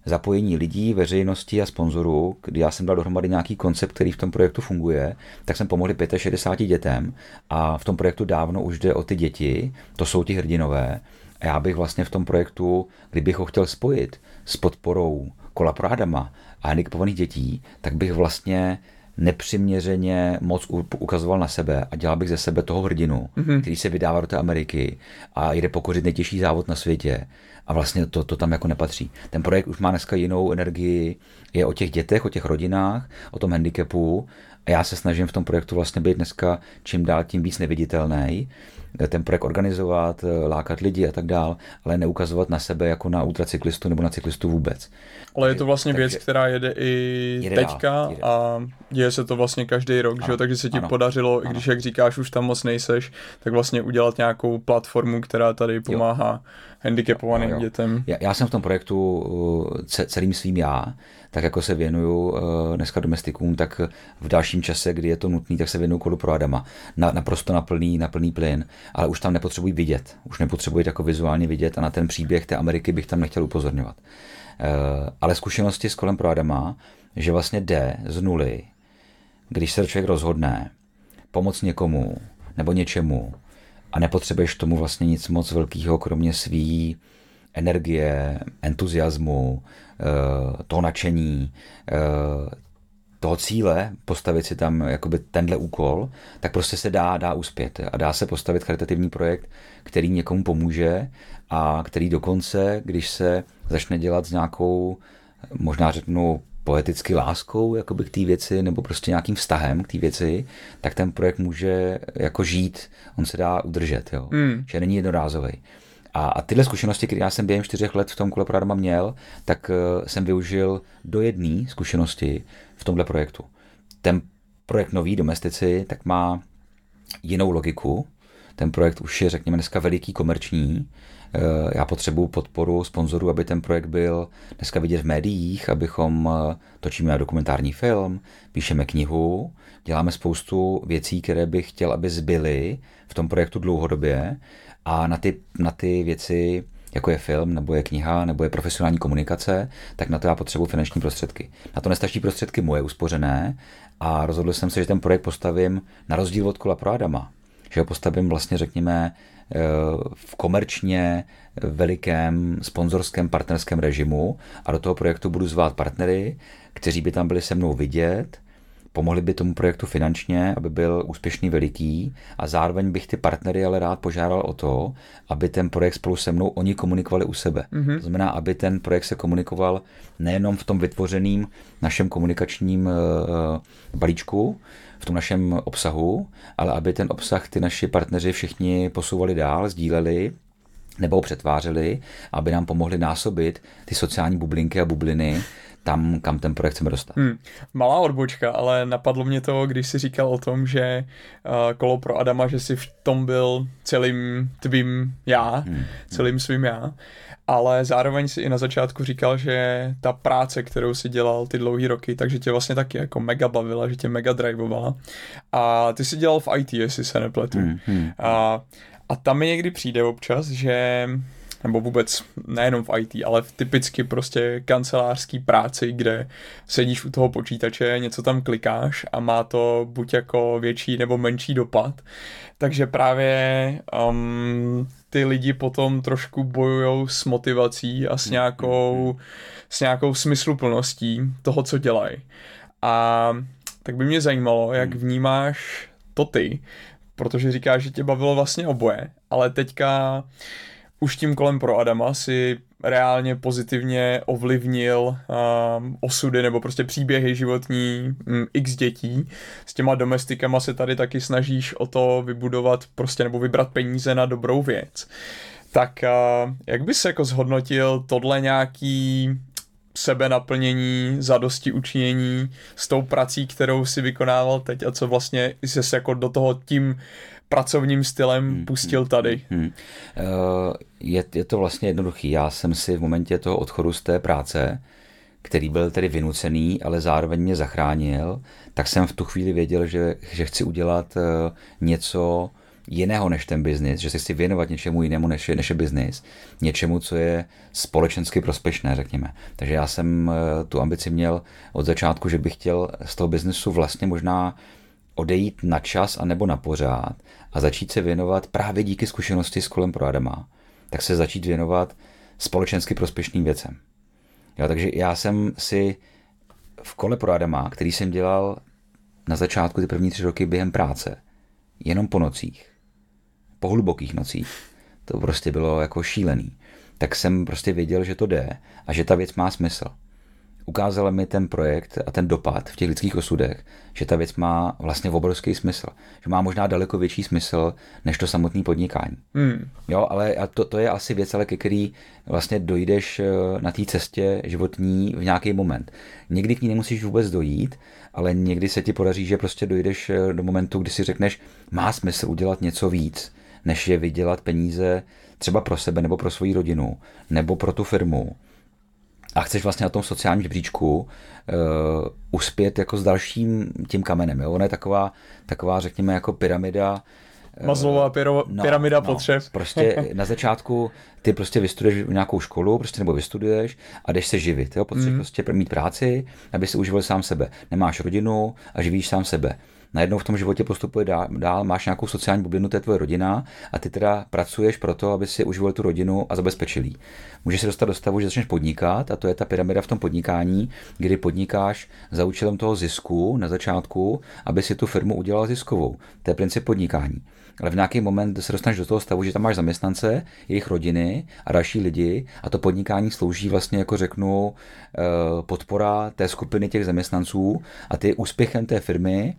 zapojení lidí, veřejnosti a sponzorů, kdy já jsem dal dohromady nějaký koncept, který v tom projektu funguje, tak jsem pomohl 65 dětem a v tom projektu dávno už jde o ty děti, to jsou ti hrdinové. A já bych vlastně v tom projektu, kdybych ho chtěl spojit s podporou kola pro Adama a handicapovaných dětí, tak bych vlastně nepřiměřeně moc ukazoval na sebe a dělal bych ze sebe toho hrdinu, mm-hmm. který se vydává do té Ameriky a jde pokořit nejtěžší závod na světě. A vlastně to, to tam jako nepatří. Ten projekt už má dneska jinou energii, je o těch dětech, o těch rodinách, o tom handicapu a já se snažím v tom projektu vlastně být dneska čím dál tím víc neviditelný ten projekt organizovat, lákat lidi a tak dál, ale neukazovat na sebe jako na ultracyklistu nebo na cyklistu vůbec. Ale je to vlastně Takže, věc, která jede i jede teďka dál, jede. a děje se to vlastně každý rok, ano, že? takže se ti ano, podařilo, ano. i když jak říkáš, už tam moc nejseš, tak vlastně udělat nějakou platformu, která tady pomáhá jo. handicapovaným jo, jo. dětem. Já, já jsem v tom projektu uh, celým svým já, tak jako se věnuju uh, dneska domestikům, tak v dalším čase, kdy je to nutné, tak se věnuju kolu pro Adama. Na, naprosto na plný, na plný plyn, ale už tam nepotřebuji vidět. Už nepotřebuji jako vizuálně vidět a na ten příběh té Ameriky bych tam nechtěl upozorňovat. Uh, ale zkušenosti s kolem pro Adama, že vlastně jde z nuly, když se člověk rozhodne pomoct někomu nebo něčemu a nepotřebuješ tomu vlastně nic moc velkého, kromě svý energie, entuziasmu, Eh, toho nadšení, eh, toho cíle, postavit si tam jakoby tenhle úkol, tak prostě se dá, dá uspět a dá se postavit charitativní projekt, který někomu pomůže a který dokonce, když se začne dělat s nějakou, možná řeknu, poeticky láskou jakoby k té věci nebo prostě nějakým vztahem k té věci, tak ten projekt může jako žít, on se dá udržet, jo. Mm. že není jednorázový. A, a tyhle zkušenosti, které já jsem během čtyřech let v tom kole Pradama měl, tak uh, jsem využil do jedné zkušenosti v tomhle projektu. Ten projekt Nový domestici tak má jinou logiku. Ten projekt už je, řekněme, dneska veliký komerční. Uh, já potřebuji podporu sponzorů, aby ten projekt byl dneska vidět v médiích, abychom uh, točíme dokumentární film, píšeme knihu, děláme spoustu věcí, které bych chtěl, aby zbyly v tom projektu dlouhodobě a na ty, na ty věci, jako je film, nebo je kniha, nebo je profesionální komunikace, tak na to já potřebuji finanční prostředky. Na to nestačí prostředky moje uspořené a rozhodl jsem se, že ten projekt postavím na rozdíl od kola pro Adama. Že ho postavím vlastně, řekněme, eh, v komerčně velikém sponzorském partnerském režimu a do toho projektu budu zvát partnery, kteří by tam byli se mnou vidět, Pomohli by tomu projektu finančně, aby byl úspěšný veliký a zároveň bych ty partnery ale rád požádal o to, aby ten projekt spolu se mnou oni komunikovali u sebe. Mm-hmm. To znamená, aby ten projekt se komunikoval nejenom v tom vytvořeném našem komunikačním uh, balíčku, v tom našem obsahu, ale aby ten obsah ty naši partneři všichni posouvali dál, sdíleli nebo přetvářeli, aby nám pomohli násobit ty sociální bublinky a bubliny, tam, kam ten projekt chceme dostat. Hmm. Malá odbočka, ale napadlo mě to, když jsi říkal o tom, že uh, kolo pro Adama, že jsi v tom byl celým tvým já, hmm. celým svým já, ale zároveň si i na začátku říkal, že ta práce, kterou si dělal ty dlouhé roky, takže tě vlastně taky jako mega bavila, že tě mega drivovala a ty si dělal v IT, jestli se nepletu. Hmm. Hmm. A, a tam mi někdy přijde občas, že nebo vůbec nejenom v IT, ale v typicky prostě kancelářský práci, kde sedíš u toho počítače, něco tam klikáš a má to buď jako větší nebo menší dopad. Takže právě um, ty lidi potom trošku bojují s motivací a s nějakou, s nějakou smysluplností toho, co dělají. A tak by mě zajímalo, jak vnímáš to ty, protože říkáš, že tě bavilo vlastně oboje, ale teďka už tím kolem pro Adama si reálně pozitivně ovlivnil um, osudy nebo prostě příběhy životní um, x dětí. S těma domestikama se tady taky snažíš o to vybudovat prostě nebo vybrat peníze na dobrou věc. Tak uh, jak bys jako zhodnotil tohle nějaký sebenaplnění, zadosti učinění s tou prací, kterou si vykonával teď a co vlastně jsi jako do toho tím pracovním stylem hmm, pustil tady? Hmm, hmm. Uh, je, je to vlastně jednoduchý. Já jsem si v momentě toho odchodu z té práce, který byl tedy vynucený, ale zároveň mě zachránil, tak jsem v tu chvíli věděl, že, že chci udělat uh, něco jiného než ten biznis, že se chci věnovat něčemu jinému než je, než je biznis, něčemu, co je společensky prospěšné, řekněme. Takže já jsem eh, tu ambici měl od začátku, že bych chtěl z toho biznesu vlastně možná odejít na čas a nebo na pořád a začít se věnovat právě díky zkušenosti s kolem pro Adama, tak se začít věnovat společensky prospěšným věcem. Jo, takže já jsem si v kole pro Adama, který jsem dělal na začátku ty první tři roky během práce, jenom po nocích, po hlubokých nocích, to prostě bylo jako šílený, tak jsem prostě věděl, že to jde a že ta věc má smysl ukázala mi ten projekt a ten dopad v těch lidských osudech, že ta věc má vlastně obrovský smysl. Že má možná daleko větší smysl než to samotné podnikání. Hmm. Jo, ale a to, to je asi věc, ale ke který vlastně dojdeš eh, na té cestě životní v nějaký moment. Někdy k ní nemusíš vůbec dojít, ale někdy se ti podaří, že prostě dojdeš eh, do momentu, kdy si řekneš, má smysl udělat něco víc, než je vydělat peníze třeba pro sebe nebo pro svoji rodinu, nebo pro tu firmu a chceš vlastně na tom sociálním žebříčku uh, uspět jako s dalším tím kamenem. Jo? Ona je taková, taková, řekněme, jako pyramida, eh, Maslová pyro, no, pyramida no, potřeb. Prostě na začátku ty prostě vystuduješ nějakou školu, prostě nebo vystuduješ a jdeš se živit. Jo? Potřebuješ mm. prostě mít práci, aby si uživil sám sebe. Nemáš rodinu a živíš sám sebe najednou v tom životě postupuje dál, dál, máš nějakou sociální bublinu, to je tvoje rodina a ty teda pracuješ pro to, aby si uživil tu rodinu a zabezpečil jí. Můžeš se dostat do stavu, že začneš podnikat a to je ta pyramida v tom podnikání, kdy podnikáš za účelem toho zisku na začátku, aby si tu firmu udělal ziskovou. To je princip podnikání. Ale v nějaký moment se dostaneš do toho stavu, že tam máš zaměstnance, jejich rodiny a další lidi a to podnikání slouží vlastně, jako řeknu, eh, podpora té skupiny těch zaměstnanců a ty úspěchem té firmy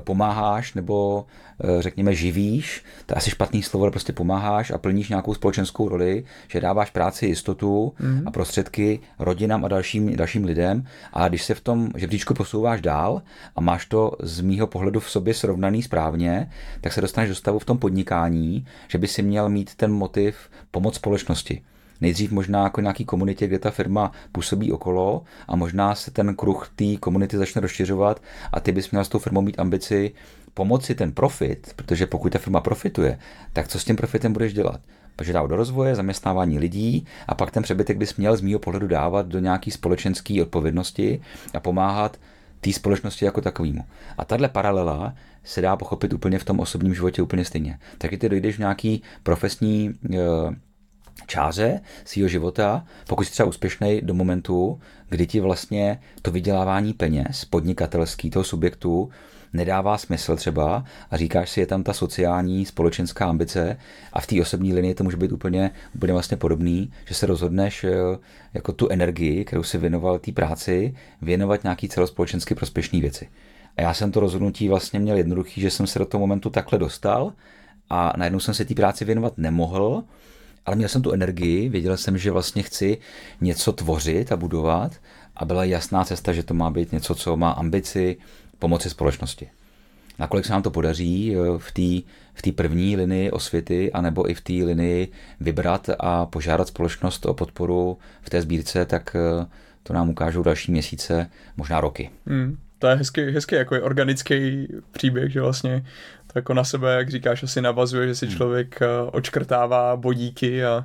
pomáháš nebo eh, řekněme živíš, to je asi špatný slovo, ale prostě pomáháš a plníš nějakou společenskou roli, že dáváš práci, jistotu mm. a prostředky rodinám a dalším, dalším lidem a když se v tom žebříčku posouváš dál a máš to z mýho pohledu v sobě srovnaný správně, tak se dostaneš do stavu v tom podnikání, že by si měl mít ten motiv pomoc společnosti nejdřív možná jako nějaký komunitě, kde ta firma působí okolo a možná se ten kruh té komunity začne rozšiřovat a ty bys měl s tou firmou mít ambici pomoci ten profit, protože pokud ta firma profituje, tak co s tím profitem budeš dělat? Takže dát do rozvoje, zaměstnávání lidí a pak ten přebytek bys měl z mýho pohledu dávat do nějaký společenské odpovědnosti a pomáhat té společnosti jako takovému. A tahle paralela se dá pochopit úplně v tom osobním životě úplně stejně. Taky ty dojdeš v nějaký profesní eh, čáře svého života, pokud jsi třeba úspěšný do momentu, kdy ti vlastně to vydělávání peněz, podnikatelský toho subjektu, nedává smysl třeba a říkáš si, je tam ta sociální, společenská ambice a v té osobní linii to může být úplně, úplně vlastně podobný, že se rozhodneš eh, jako tu energii, kterou si věnoval té práci, věnovat nějaký celospolečensky prospěšné věci. A já jsem to rozhodnutí vlastně měl jednoduchý, že jsem se do toho momentu takhle dostal a najednou jsem se té práci věnovat nemohl, ale měl jsem tu energii, věděl jsem, že vlastně chci něco tvořit a budovat a byla jasná cesta, že to má být něco, co má ambici pomoci společnosti. Nakolik se nám to podaří eh, v té v tý první linii osvěty, anebo i v té linii vybrat a požádat společnost o podporu v té sbírce, tak eh, to nám ukážou další měsíce, možná roky. Hmm, to je hezký, hezký jako organický příběh, že vlastně jako na sebe, jak říkáš, asi navazuje, že si hmm. člověk eh, očkrtává bodíky a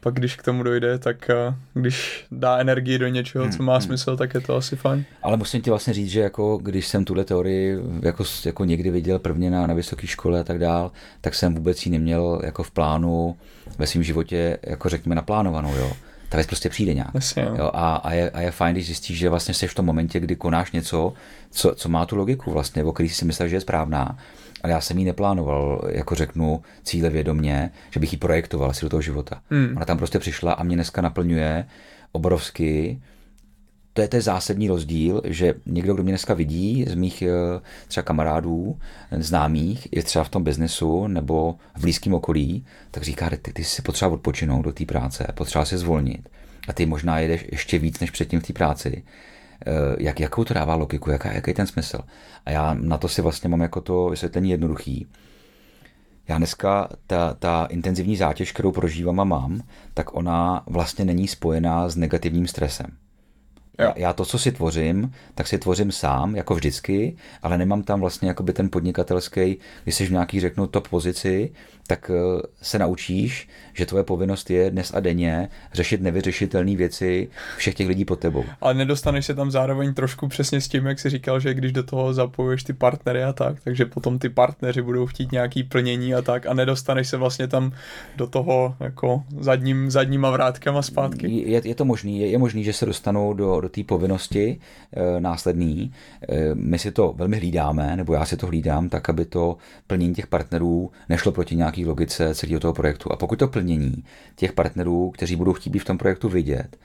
pak když k tomu dojde, tak eh, když dá energii do něčeho, co hmm, má hmm. smysl, tak je to asi fajn. Ale musím ti vlastně říct, že jako když jsem tuhle teorii jako, jako někdy viděl prvně na, na vysoké škole a tak dál, tak jsem vůbec ji neměl jako v plánu ve svém životě, jako řekněme, naplánovanou, jo ta věc prostě přijde nějak. Asi, jo. Jo, a, a, je, a je fajn, když zjistíš, že vlastně jsi v tom momentě, kdy konáš něco, co, co má tu logiku vlastně, o který si myslel, že je správná ale já jsem ji neplánoval, jako řeknu, cíle vědomě, že bych ji projektoval si do toho života. Hmm. Ona tam prostě přišla a mě dneska naplňuje obrovsky. To je ten zásadní rozdíl, že někdo, kdo mě dneska vidí z mých eh, třeba kamarádů, známých, je třeba v tom biznesu nebo v blízkém okolí, tak říká, ty, ty si potřeba odpočinout do té práce, potřeba se zvolnit. A ty možná jedeš ještě víc než předtím v té práci. Eh, jak, jakou to dává logiku, jaká, jaký je ten smysl. A já na to si vlastně mám jako to vysvětlení jednoduchý. Já dneska ta, ta intenzivní zátěž, kterou prožívám a mám, tak ona vlastně není spojená s negativním stresem. Já, já to, co si tvořím, tak si tvořím sám, jako vždycky, ale nemám tam vlastně jakoby ten podnikatelský, když jsi v nějaký, řeknu, top pozici, tak eh, se naučíš, že tvoje povinnost je dnes a denně řešit nevyřešitelné věci všech těch lidí pod tebou. Ale nedostaneš se tam zároveň trošku přesně s tím, jak jsi říkal, že když do toho zapojuješ ty partnery a tak, takže potom ty partneři budou chtít nějaký plnění a tak a nedostaneš se vlastně tam do toho jako zadním, zadníma vrátkama zpátky. Je, je to možný, je, je možný, že se dostanou do, do té povinnosti e, následný. E, my si to velmi hlídáme, nebo já si to hlídám, tak, aby to plnění těch partnerů nešlo proti nějaký logice celého toho projektu. A pokud to plnění těch partnerů, kteří budou chtít být v tom projektu vidět,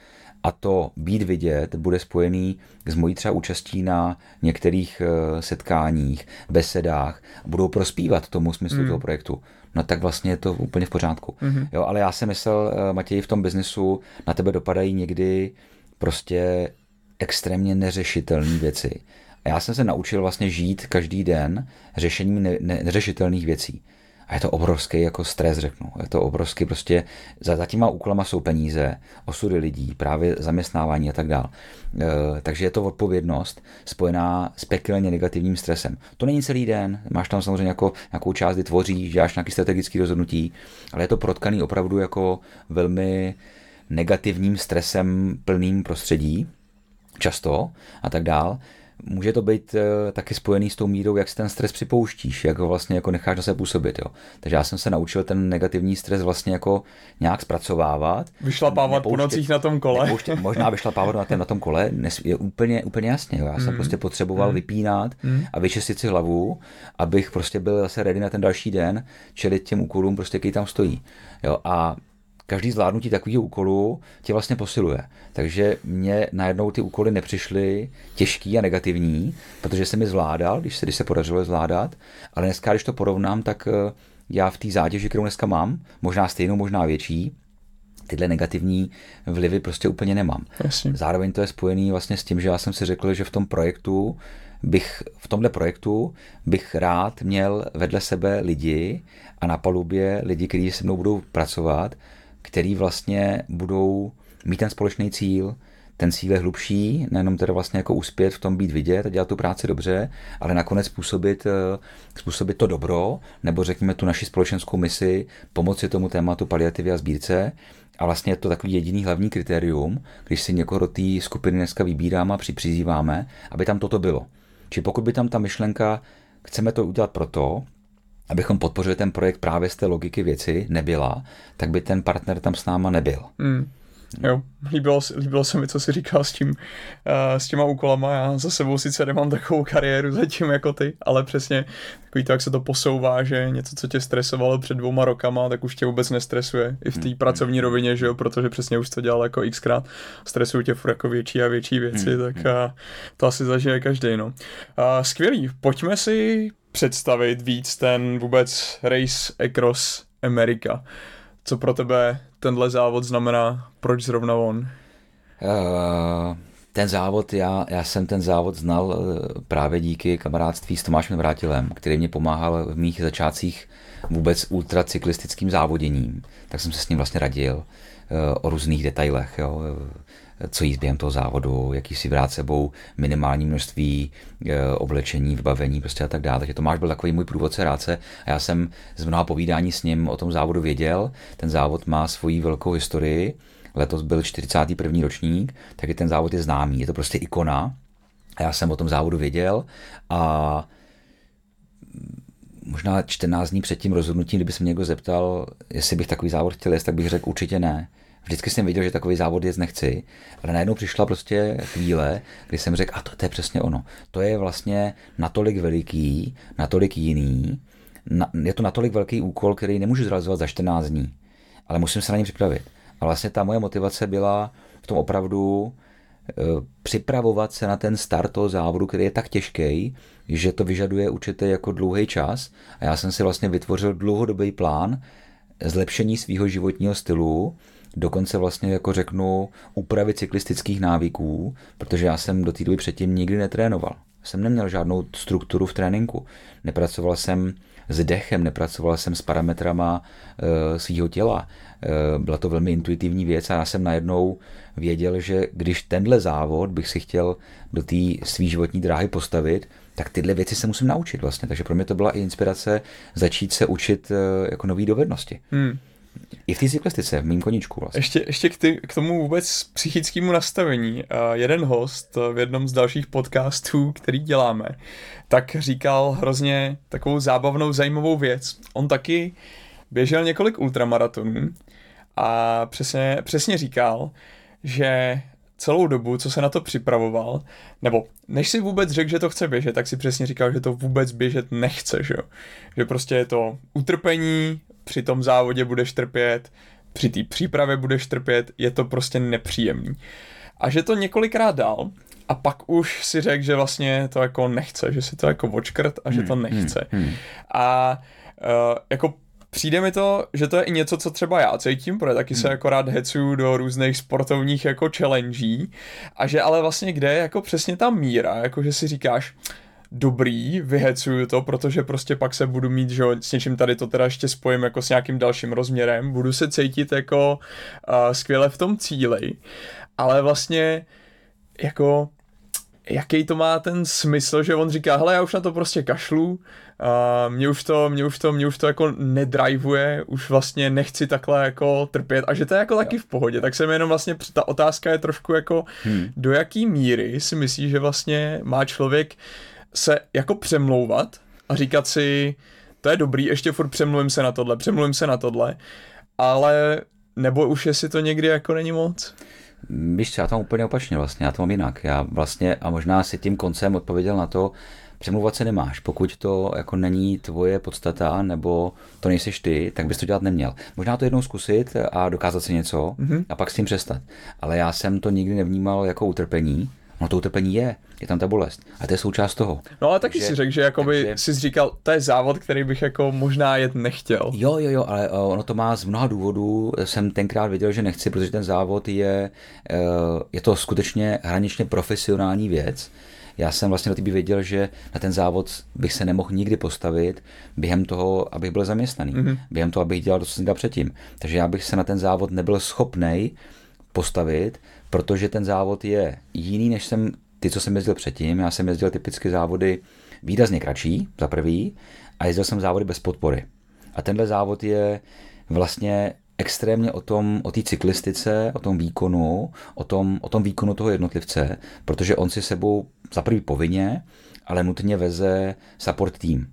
a to být vidět bude spojený s mojí třeba účastí na některých eh, setkáních, besedách, budou prospívat tomu smyslu mm. toho projektu, no tak vlastně je to úplně v pořádku. Mm-hmm. Jo, ale já jsem myslel, eh, Matěj, v tom biznesu na tebe dopadají někdy prostě extrémně neřešitelné věci. A já jsem se naučil vlastně žít každý den řešením ne- neřešitelných věcí. A je to obrovský jako stres, řeknu. Je to obrovský prostě, za, za těma úkolama jsou peníze, osudy lidí, právě zaměstnávání a tak dále. E, takže je to odpovědnost spojená s pekelně negativním stresem. To není celý den, máš tam samozřejmě jako, nějakou část, kdy tvoříš, děláš nějaký strategický rozhodnutí, ale je to protkaný opravdu jako velmi negativním stresem plným prostředí, často a tak dál může to být uh, taky spojený s tou mírou, jak si ten stres připouštíš, jak ho vlastně jako necháš na sebe působit. Jo. Takže já jsem se naučil ten negativní stres vlastně jako nějak zpracovávat. Vyšlapávat po nocích na tom kole. Nepouštět, možná vyšlapávat na, na tom kole, je úplně, úplně jasně. Jo. Já jsem mm. prostě potřeboval mm. vypínat mm. a vyčistit si hlavu, abych prostě byl zase ready na ten další den, čelit těm úkolům, prostě, který tam stojí. Jo. A každý zvládnutí takového úkolu tě vlastně posiluje. Takže mě najednou ty úkoly nepřišly těžký a negativní, protože jsem je zvládal, když se, když se podařilo je zvládat, ale dneska, když to porovnám, tak eh, já v té zátěži, kterou dneska mám, možná stejnou, možná větší, tyhle negativní vlivy prostě úplně nemám. Jasně. Zároveň to je spojený vlastně s tím, že já jsem si řekl, že v tom projektu bych, v tomhle projektu bych rád měl vedle sebe lidi a na palubě lidi, kteří se mnou budou pracovat, který vlastně budou mít ten společný cíl, ten cíl je hlubší, nejenom teda vlastně jako uspět v tom být vidět a dělat tu práci dobře, ale nakonec způsobit, eh, způsobit to dobro, nebo řekněme tu naši společenskou misi, pomoci tomu tématu paliativy a sbírce. A vlastně je to takový jediný hlavní kritérium, když si někoho do té skupiny dneska vybíráme a přizýváme, aby tam toto bylo. Či pokud by tam ta myšlenka, chceme to udělat proto, abychom podpořili ten projekt právě z té logiky věci, nebyla, tak by ten partner tam s náma nebyl. Mm. Jo, líbilo, líbilo se mi, co jsi říkal s tím, uh, s těma úkolama. Já za sebou sice nemám takovou kariéru zatím jako ty, ale přesně takový to, jak se to posouvá, že něco, co tě stresovalo před dvouma rokama, tak už tě vůbec nestresuje. I v té mm. pracovní rovině, že jo, protože přesně už to dělal jako xkrát. Stresují tě furt jako větší a větší věci, mm. tak uh, to asi zažije každý, no. Uh, skvělý, pojďme si představit víc ten vůbec race across America. Co pro tebe tenhle závod znamená? Proč zrovna on? Uh, ten závod, já, já jsem ten závod znal eh, právě díky kamarádství s Tomášem Vrátilem, který mě pomáhal v mých začátcích vůbec ultracyklistickým závoděním. Tak jsem se s ním vlastně radil uh, o různých detailech. Jo co jíst během toho závodu, jaký si vrát sebou minimální množství e, oblečení, vybavení prostě a tak dále. Takže Tomáš byl takový můj průvodce rádce a já jsem z mnoha povídání s ním o tom závodu věděl. Ten závod má svoji velkou historii. Letos byl 41. ročník, takže ten závod je známý. Je to prostě ikona. A já jsem o tom závodu věděl a možná 14 dní před tím rozhodnutím, kdyby se mě někdo zeptal, jestli bych takový závod chtěl jet, tak bych řekl určitě ne. Vždycky jsem věděl, že takový závod jet nechci, ale najednou přišla prostě chvíle, kdy jsem řekl, a to, to je přesně ono. To je vlastně natolik veliký, natolik jiný, na, je to natolik velký úkol, který nemůžu zrealizovat za 14 dní, ale musím se na ně připravit. A vlastně ta moje motivace byla v tom opravdu e, připravovat se na ten start toho závodu, který je tak těžký, že to vyžaduje určitě jako dlouhý čas. A já jsem si vlastně vytvořil dlouhodobý plán zlepšení svého životního stylu, dokonce vlastně jako řeknu úpravy cyklistických návyků, protože já jsem do té doby předtím nikdy netrénoval. Jsem neměl žádnou strukturu v tréninku. Nepracoval jsem s dechem, nepracoval jsem s parametrama uh, svého těla. Uh, byla to velmi intuitivní věc a já jsem najednou věděl, že když tenhle závod bych si chtěl do té svý životní dráhy postavit, tak tyhle věci se musím naučit vlastně. Takže pro mě to byla i inspirace začít se učit uh, jako nové dovednosti. Hmm. I v té cyklistice, v mým koníčku vlastně. Ještě, ještě k, ty, k tomu vůbec psychickému nastavení. Uh, jeden host v jednom z dalších podcastů, který děláme, tak říkal hrozně takovou zábavnou, zajímavou věc. On taky běžel několik ultramaratonů a přesně, přesně říkal, že celou dobu, co se na to připravoval, nebo než si vůbec řekl, že to chce běžet, tak si přesně říkal, že to vůbec běžet nechce, že Že prostě je to utrpení, při tom závodě budeš trpět, při té přípravě budeš trpět, je to prostě nepříjemný. A že to několikrát dal a pak už si řekl, že vlastně to jako nechce, že si to jako očkrt a že to hmm, nechce. Hmm, hmm. A uh, jako přijde mi to, že to je i něco, co třeba já cítím, protože taky se jako rád hecuju do různých sportovních jako challenge a že ale vlastně kde je jako přesně ta míra, jako že si říkáš, dobrý, vyhecuju to, protože prostě pak se budu mít, že s něčím tady to teda ještě spojím jako s nějakým dalším rozměrem, budu se cítit jako uh, skvěle v tom cíli, ale vlastně jako jaký to má ten smysl, že on říká, hele, já už na to prostě kašlu, a mě už to, mě už to, mě už to jako nedrivuje, už vlastně nechci takhle jako trpět. A že to je jako taky v pohodě, tak se mi jenom vlastně, ta otázka je trošku jako, hmm. do jaký míry si myslí, že vlastně má člověk se jako přemlouvat a říkat si, to je dobrý, ještě furt přemluvím se na tohle, přemluvím se na tohle, ale nebo už jestli to někdy jako není moc? Víš, já to mám úplně opačně vlastně, já to mám jinak. Já vlastně, a možná si tím koncem odpověděl na to, přemluvat se nemáš. Pokud to jako není tvoje podstata, nebo to nejseš ty, tak bys to dělat neměl. Možná to jednou zkusit a dokázat si něco mm-hmm. a pak s tím přestat. Ale já jsem to nikdy nevnímal jako utrpení, No to utrpení je, je tam ta bolest. A to je součást toho. No ale taky takže, si řekl, že jakoby takže... jsi říkal, to je závod, který bych jako možná jet nechtěl. Jo, jo, jo, ale ono to má z mnoha důvodů. Jsem tenkrát věděl, že nechci, protože ten závod je, eh, je to skutečně hraničně profesionální věc. Já jsem vlastně do té věděl, že na ten závod bych se nemohl nikdy postavit během toho, abych byl zaměstnaný. Mm-hmm. Během toho, abych dělal to, co jsem dělal předtím. Takže já bych se na ten závod nebyl schopný postavit, protože ten závod je jiný, než jsem ty, co jsem jezdil předtím. Já jsem jezdil typicky závody výrazně kratší, za prvý, a jezdil jsem závody bez podpory. A tenhle závod je vlastně extrémně o tom, o té cyklistice, o tom výkonu, o tom, o tom výkonu toho jednotlivce, protože on si sebou za prvý povinně, ale nutně veze support tým.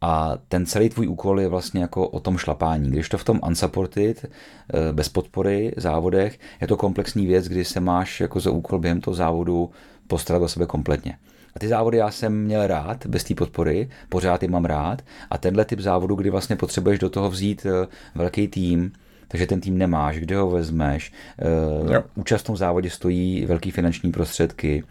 A ten celý tvůj úkol je vlastně jako o tom šlapání. Když to v tom unsupported, eh, bez podpory, závodech, je to komplexní věc, kdy se máš jako za úkol během toho závodu postarat o sebe kompletně. A ty závody já jsem měl rád, bez té podpory, pořád je mám rád. A tenhle typ závodu, kdy vlastně potřebuješ do toho vzít eh, velký tým, takže ten tým nemáš, kde ho vezmeš. Eh, jo. Účast v tom závodě stojí velký finanční prostředky,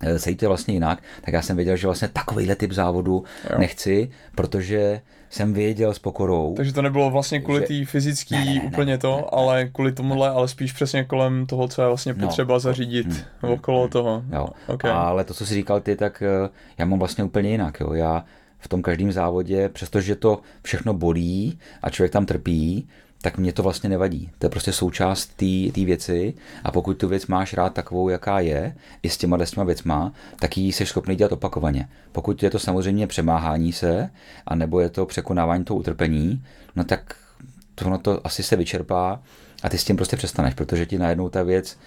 Eh, se to vlastně jinak, tak já jsem věděl, že vlastně takovýhle typ závodu jo. nechci, protože jsem věděl s pokorou. Takže to nebylo vlastně kvůli té fyzický ne, ne, úplně ne, to, ne, ale kvůli tomuhle, ale spíš přesně kolem toho, co je vlastně no. potřeba no, zařídit hmm, okolo hmm, toho. Jo. Okay. Ale to, co jsi říkal ty, tak eh, já mám vlastně úplně jinak. Jo. Já v tom každém závodě, přestože to všechno bolí a člověk tam trpí, tak mě to vlastně nevadí. To je prostě součást té věci a pokud tu věc máš rád takovou, jaká je, i s těma těma věcma, tak ji jsi schopný dělat opakovaně. Pokud je to samozřejmě přemáhání se, a nebo je to překonávání toho utrpení, no tak to, ono to asi se vyčerpá a ty s tím prostě přestaneš, protože ti najednou ta věc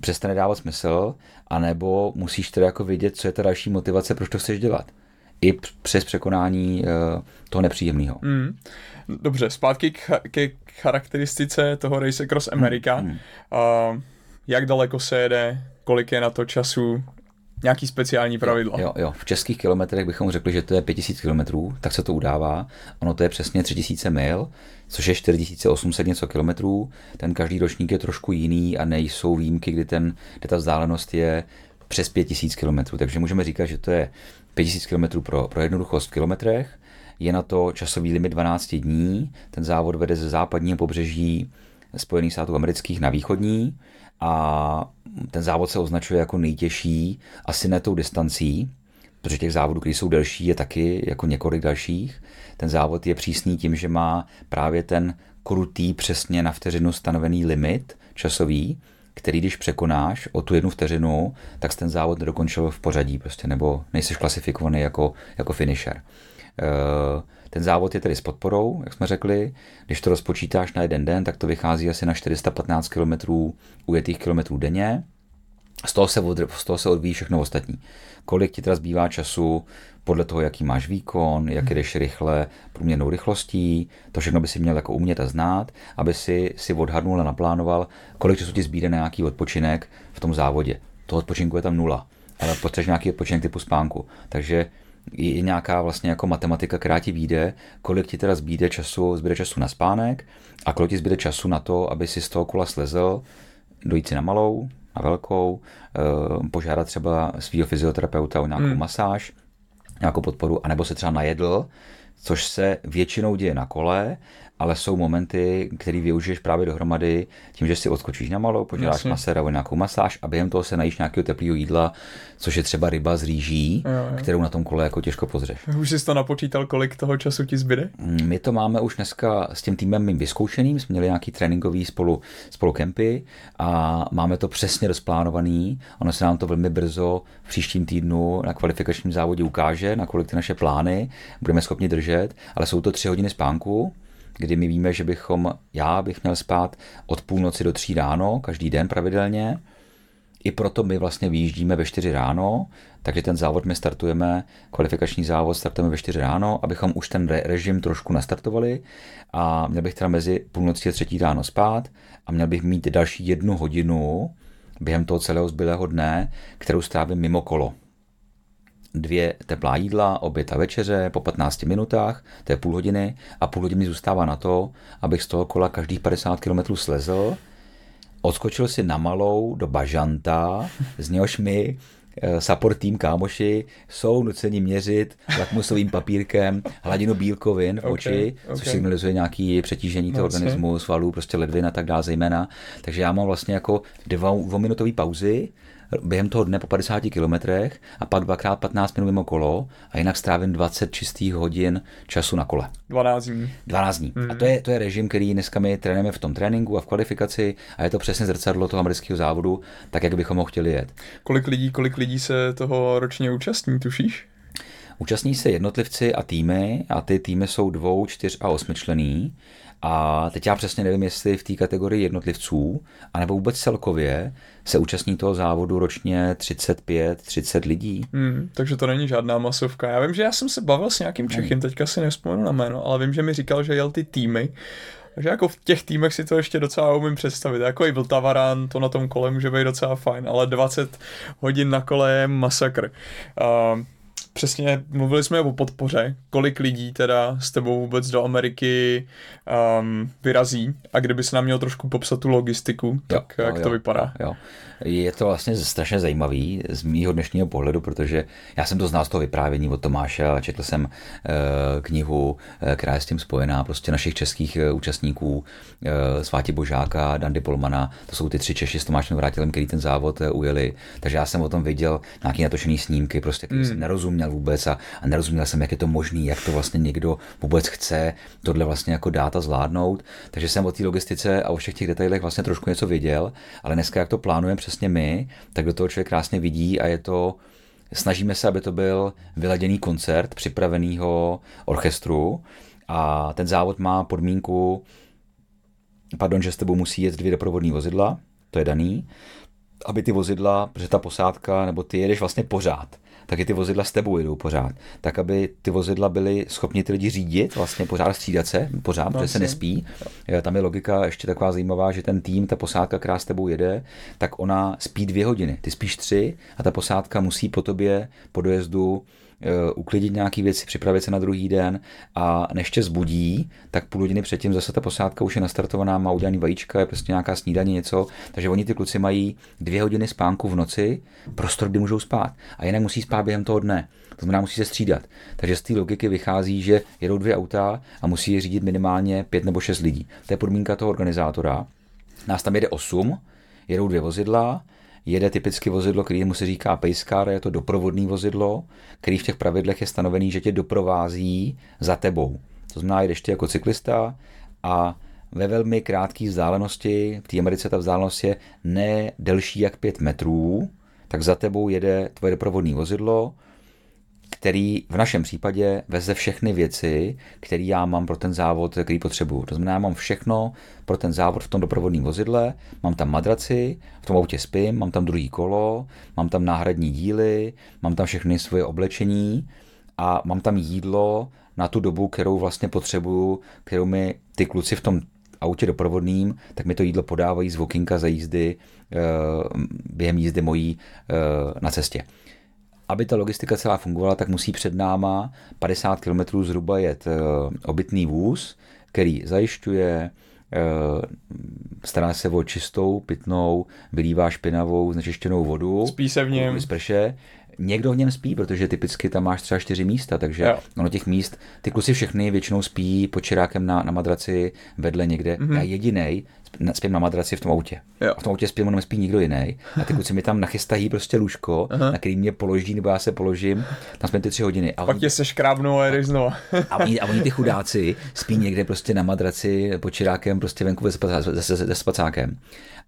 přestane dávat smysl, anebo musíš teda jako vidět, co je ta další motivace, proč to chceš dělat. I přes překonání uh, toho nepříjemného. Mm. Dobře, zpátky k, ke charakteristice toho Race Across America. Mm. Uh, jak daleko se jede, kolik je na to času, nějaký speciální pravidla. Jo, jo, v českých kilometrech bychom řekli, že to je 5000 kilometrů, tak se to udává. Ono to je přesně 3000 mil, což je 4800 něco kilometrů. Ten každý ročník je trošku jiný a nejsou výjimky, kdy, ten, kdy ta vzdálenost je přes 5000 kilometrů. Takže můžeme říkat, že to je 5000 km pro, pro jednoduchost v kilometrech je na to časový limit 12 dní. Ten závod vede ze západního pobřeží Spojených států amerických na východní a ten závod se označuje jako nejtěžší asi ne tou distancí, protože těch závodů, které jsou delší, je taky jako několik dalších. Ten závod je přísný tím, že má právě ten krutý přesně na vteřinu stanovený limit časový, který když překonáš o tu jednu vteřinu, tak ten závod nedokončil v pořadí prostě, nebo nejseš klasifikovaný jako, jako finisher. Eh, ten závod je tedy s podporou, jak jsme řekli. Když to rozpočítáš na jeden den, tak to vychází asi na 415 km ujetých kilometrů denně. Z toho, se od, z toho se odvíjí všechno ostatní. Kolik ti teda zbývá času podle toho, jaký máš výkon, jak jdeš rychle průměrnou rychlostí, to všechno by si měl jako umět a znát, aby si, si odhadnul a naplánoval, kolik času ti zbýde na nějaký odpočinek v tom závodě. Toho odpočinku je tam nula, ale potřebuješ nějaký odpočinek typu spánku. Takže je nějaká vlastně jako matematika, která ti vyjde, kolik ti teda zbýde času, zbyde času na spánek a kolik ti zbyde času na to, aby si z toho kola slezl, dojít si na malou, na velkou, eh, požádat třeba svého fyzioterapeuta o nějakou hmm. masáž, nějakou podporu, anebo se třeba najedl, což se většinou děje na kole ale jsou momenty, které využiješ právě dohromady tím, že si odskočíš na malo, poděláš masera o nějakou masáž a během toho se najíš nějakého teplého jídla, což je třeba ryba z rýží, jo, jo. kterou na tom kole jako těžko pozřeš. Už jsi to napočítal, kolik toho času ti zbyde? Mm, my to máme už dneska s tím týmem mým vyzkoušeným, jsme měli nějaký tréninkový spolu, spolu kempy a máme to přesně rozplánovaný. Ono se nám to velmi brzo v příštím týdnu na kvalifikačním závodě ukáže, na kolik ty naše plány budeme schopni držet, ale jsou to tři hodiny spánku, kdy my víme, že bychom, já bych měl spát od půlnoci do tří ráno, každý den pravidelně. I proto my vlastně vyjíždíme ve 4 ráno, takže ten závod my startujeme, kvalifikační závod startujeme ve 4 ráno, abychom už ten režim trošku nastartovali a měl bych teda mezi půlnocí a třetí ráno spát a měl bych mít další jednu hodinu během toho celého zbylého dne, kterou strávím mimo kolo dvě teplá jídla, oběd a večeře po 15 minutách, to je půl hodiny a půl hodiny zůstává na to, abych z toho kola každých 50 km slezl, odskočil si na malou do Bažanta, z něhož mi eh, support tým kámoši jsou nuceni měřit lakmusovým papírkem hladinu bílkovin v oči, okay, okay. což signalizuje nějaký přetížení toho organismu, svalů, prostě ledvin a tak dále zejména. Takže já mám vlastně jako dvouminutové pauzy, během toho dne po 50 kilometrech a pak dvakrát 15 minut mimo kolo a jinak strávím 20 čistých hodin času na kole. 12 dní. 12 dní. Hmm. A to je, to je režim, který dneska my trénujeme v tom tréninku a v kvalifikaci a je to přesně zrcadlo toho amerického závodu, tak jak bychom ho chtěli jet. Kolik lidí, kolik lidí se toho ročně účastní, tušíš? Účastní se jednotlivci a týmy a ty týmy jsou dvou, čtyř a osmičlený. A teď já přesně nevím, jestli v té kategorii jednotlivců, anebo vůbec celkově se účastní toho závodu ročně 35-30 lidí. Hmm, takže to není žádná masovka. Já vím, že já jsem se bavil s nějakým Čechem, teďka si nespomenu na jméno, ale vím, že mi říkal, že jel ty týmy. Takže jako v těch týmech si to ještě docela umím představit. Jako i Vltavaran, to na tom kole může být docela fajn, ale 20 hodin na kole je masakr. Uh, přesně mluvili jsme o podpoře, kolik lidí teda s tebou vůbec do Ameriky um, vyrazí a kdyby se nám měl trošku popsat tu logistiku, tak jo, jak jo, to vypadá. Jo. Je to vlastně strašně zajímavý z mýho dnešního pohledu, protože já jsem to znal z toho vyprávění od Tomáše a četl jsem uh, knihu, uh, která je s tím spojená, prostě našich českých uh, účastníků, Sváti Božáka, Dandy Polmana, to jsou ty tři Češi s Tomášem Vrátilem, který ten závod ujeli, takže já jsem o tom viděl nějaký natočený snímky, prostě, který mm. jsem nerozuměl vůbec a, a nerozuměl jsem, jak je to možné, jak to vlastně někdo vůbec chce tohle vlastně jako dát a zvládnout, takže jsem o té logistice a o všech těch detailech vlastně trošku něco věděl, ale dneska, jak to plánujeme přesně my, tak do toho člověk krásně vidí a je to, snažíme se, aby to byl vyladěný koncert připraveného orchestru a ten závod má podmínku, pardon, že s tebou musí jet dvě doprovodní vozidla, to je daný, aby ty vozidla, protože ta posádka, nebo ty jedeš vlastně pořád, tak i ty vozidla s tebou jedou pořád. Tak, aby ty vozidla byly schopni ty lidi řídit, vlastně pořád střídat se, pořád, protože se nespí. Tam je logika ještě taková zajímavá, že ten tým, ta posádka, která s tebou jede, tak ona spí dvě hodiny. Ty spíš tři a ta posádka musí po tobě po dojezdu Eh, uklidit nějaké věci, připravit se na druhý den a než tě zbudí, tak půl hodiny předtím zase ta posádka už je nastartovaná, má udělaný vajíčka, je prostě nějaká snídaně, něco, takže oni ty kluci mají dvě hodiny spánku v noci, prostor, kdy můžou spát a jinak musí spát během toho dne. To znamená, musí se střídat. Takže z té logiky vychází, že jedou dvě auta a musí je řídit minimálně pět nebo šest lidí. To je podmínka toho organizátora. Nás tam jede osm, jedou dvě vozidla, jede typicky vozidlo, kterému se říká Pacecar, je to doprovodný vozidlo, který v těch pravidlech je stanovený, že tě doprovází za tebou. To znamená, jdeš ty jako cyklista a ve velmi krátké vzdálenosti, v té Americe ta vzdálenost je ne delší jak 5 metrů, tak za tebou jede tvoje doprovodné vozidlo, který v našem případě veze všechny věci, které já mám pro ten závod, který potřebuju. To znamená, já mám všechno pro ten závod v tom doprovodném vozidle, mám tam madraci, v tom autě spím, mám tam druhý kolo, mám tam náhradní díly, mám tam všechny svoje oblečení a mám tam jídlo na tu dobu, kterou vlastně potřebuju, kterou mi ty kluci v tom autě doprovodným, tak mi to jídlo podávají z vokinka za jízdy eh, během jízdy mojí eh, na cestě aby ta logistika celá fungovala, tak musí před náma 50 km zhruba jet eh, obytný vůz, který zajišťuje, eh, stará se o čistou, pitnou, vylívá špinavou, znečištěnou vodu. Spí se v něm. Někdo v něm spí, protože typicky tam máš třeba čtyři místa, takže jo. ono těch míst, ty kluci všechny většinou spí pod čirákem na, na madraci vedle někde. Mm-hmm. Já jedinej spím na madraci v tom autě. Jo. V tom autě spím, nespí nikdo jiný. A ty kluci mi tam nachystají prostě lůžko, Aha. na který mě položí, nebo já se položím. Tam jsme ty tři hodiny. A Pak tě se škrábnou a jdeš znova. a, oni, a oni ty chudáci spí někde prostě na madraci pod čirákem, prostě venku se spacákem.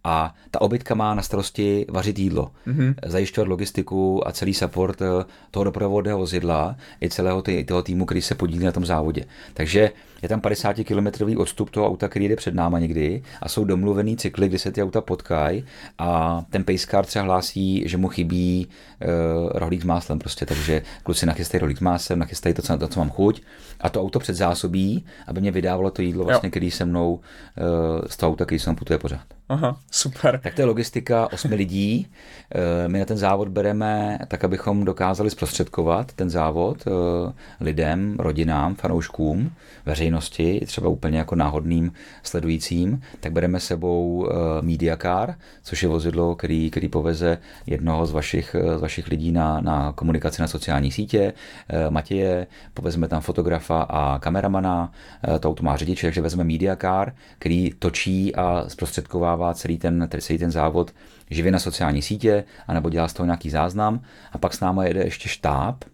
A ta obytka má na starosti vařit jídlo, mm-hmm. zajišťovat logistiku a celý support eh, toho doprovodného vozidla i celého tý, toho týmu, který se podílí na tom závodě. Takže je tam 50 kilometrový odstup toho auta, který jde před náma někdy a jsou domluvený cykly, kdy se ty auta potkají a ten pacecar třeba hlásí, že mu chybí uh, rohlík s máslem prostě, takže kluci nachystají rohlík s máslem, nachystají to, co, to, co mám chuť a to auto předzásobí, aby mě vydávalo to jídlo vlastně, jo. který se mnou uh, z toho auta, který se mnou putuje pořád. Aha, super. Tak to je logistika osmi lidí. Uh, my na ten závod bereme tak, abychom dokázali zprostředkovat ten závod uh, lidem, rodinám, fanouškům, veřejnosti, třeba úplně jako náhodným sledujícím, tak bereme sebou uh, Media Car, což je vozidlo, který, který poveze jednoho z vašich, z vašich lidí na, na komunikaci na sociální sítě, Matěje, povezme tam fotografa a kameramana, to auto má řidiče, takže vezmeme Media Car, který točí a zprostředkovává celý ten, celý ten závod živě na sociální sítě, anebo dělá z toho nějaký záznam a pak s náma jede ještě štáb,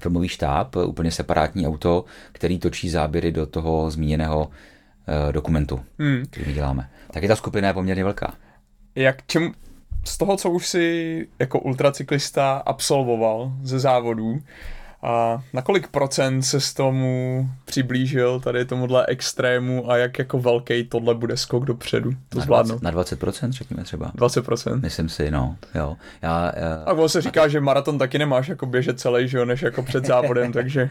filmový štáb, úplně separátní auto, který točí záběry do toho zmíněného uh, dokumentu, hmm. který děláme. Taky ta skupina je poměrně velká. Jak čem, z toho, co už si jako ultracyklista absolvoval ze závodů, a na kolik procent se s tomu přiblížil tady tomuhle extrému a jak jako velký tohle bude skok dopředu? To na zvládnout? 20, na 20% řekněme třeba. 20%? Myslím si, no. Jo. Já, já... A on se říká, že maraton taky nemáš jako běžet celý, že jo, než jako před závodem, takže...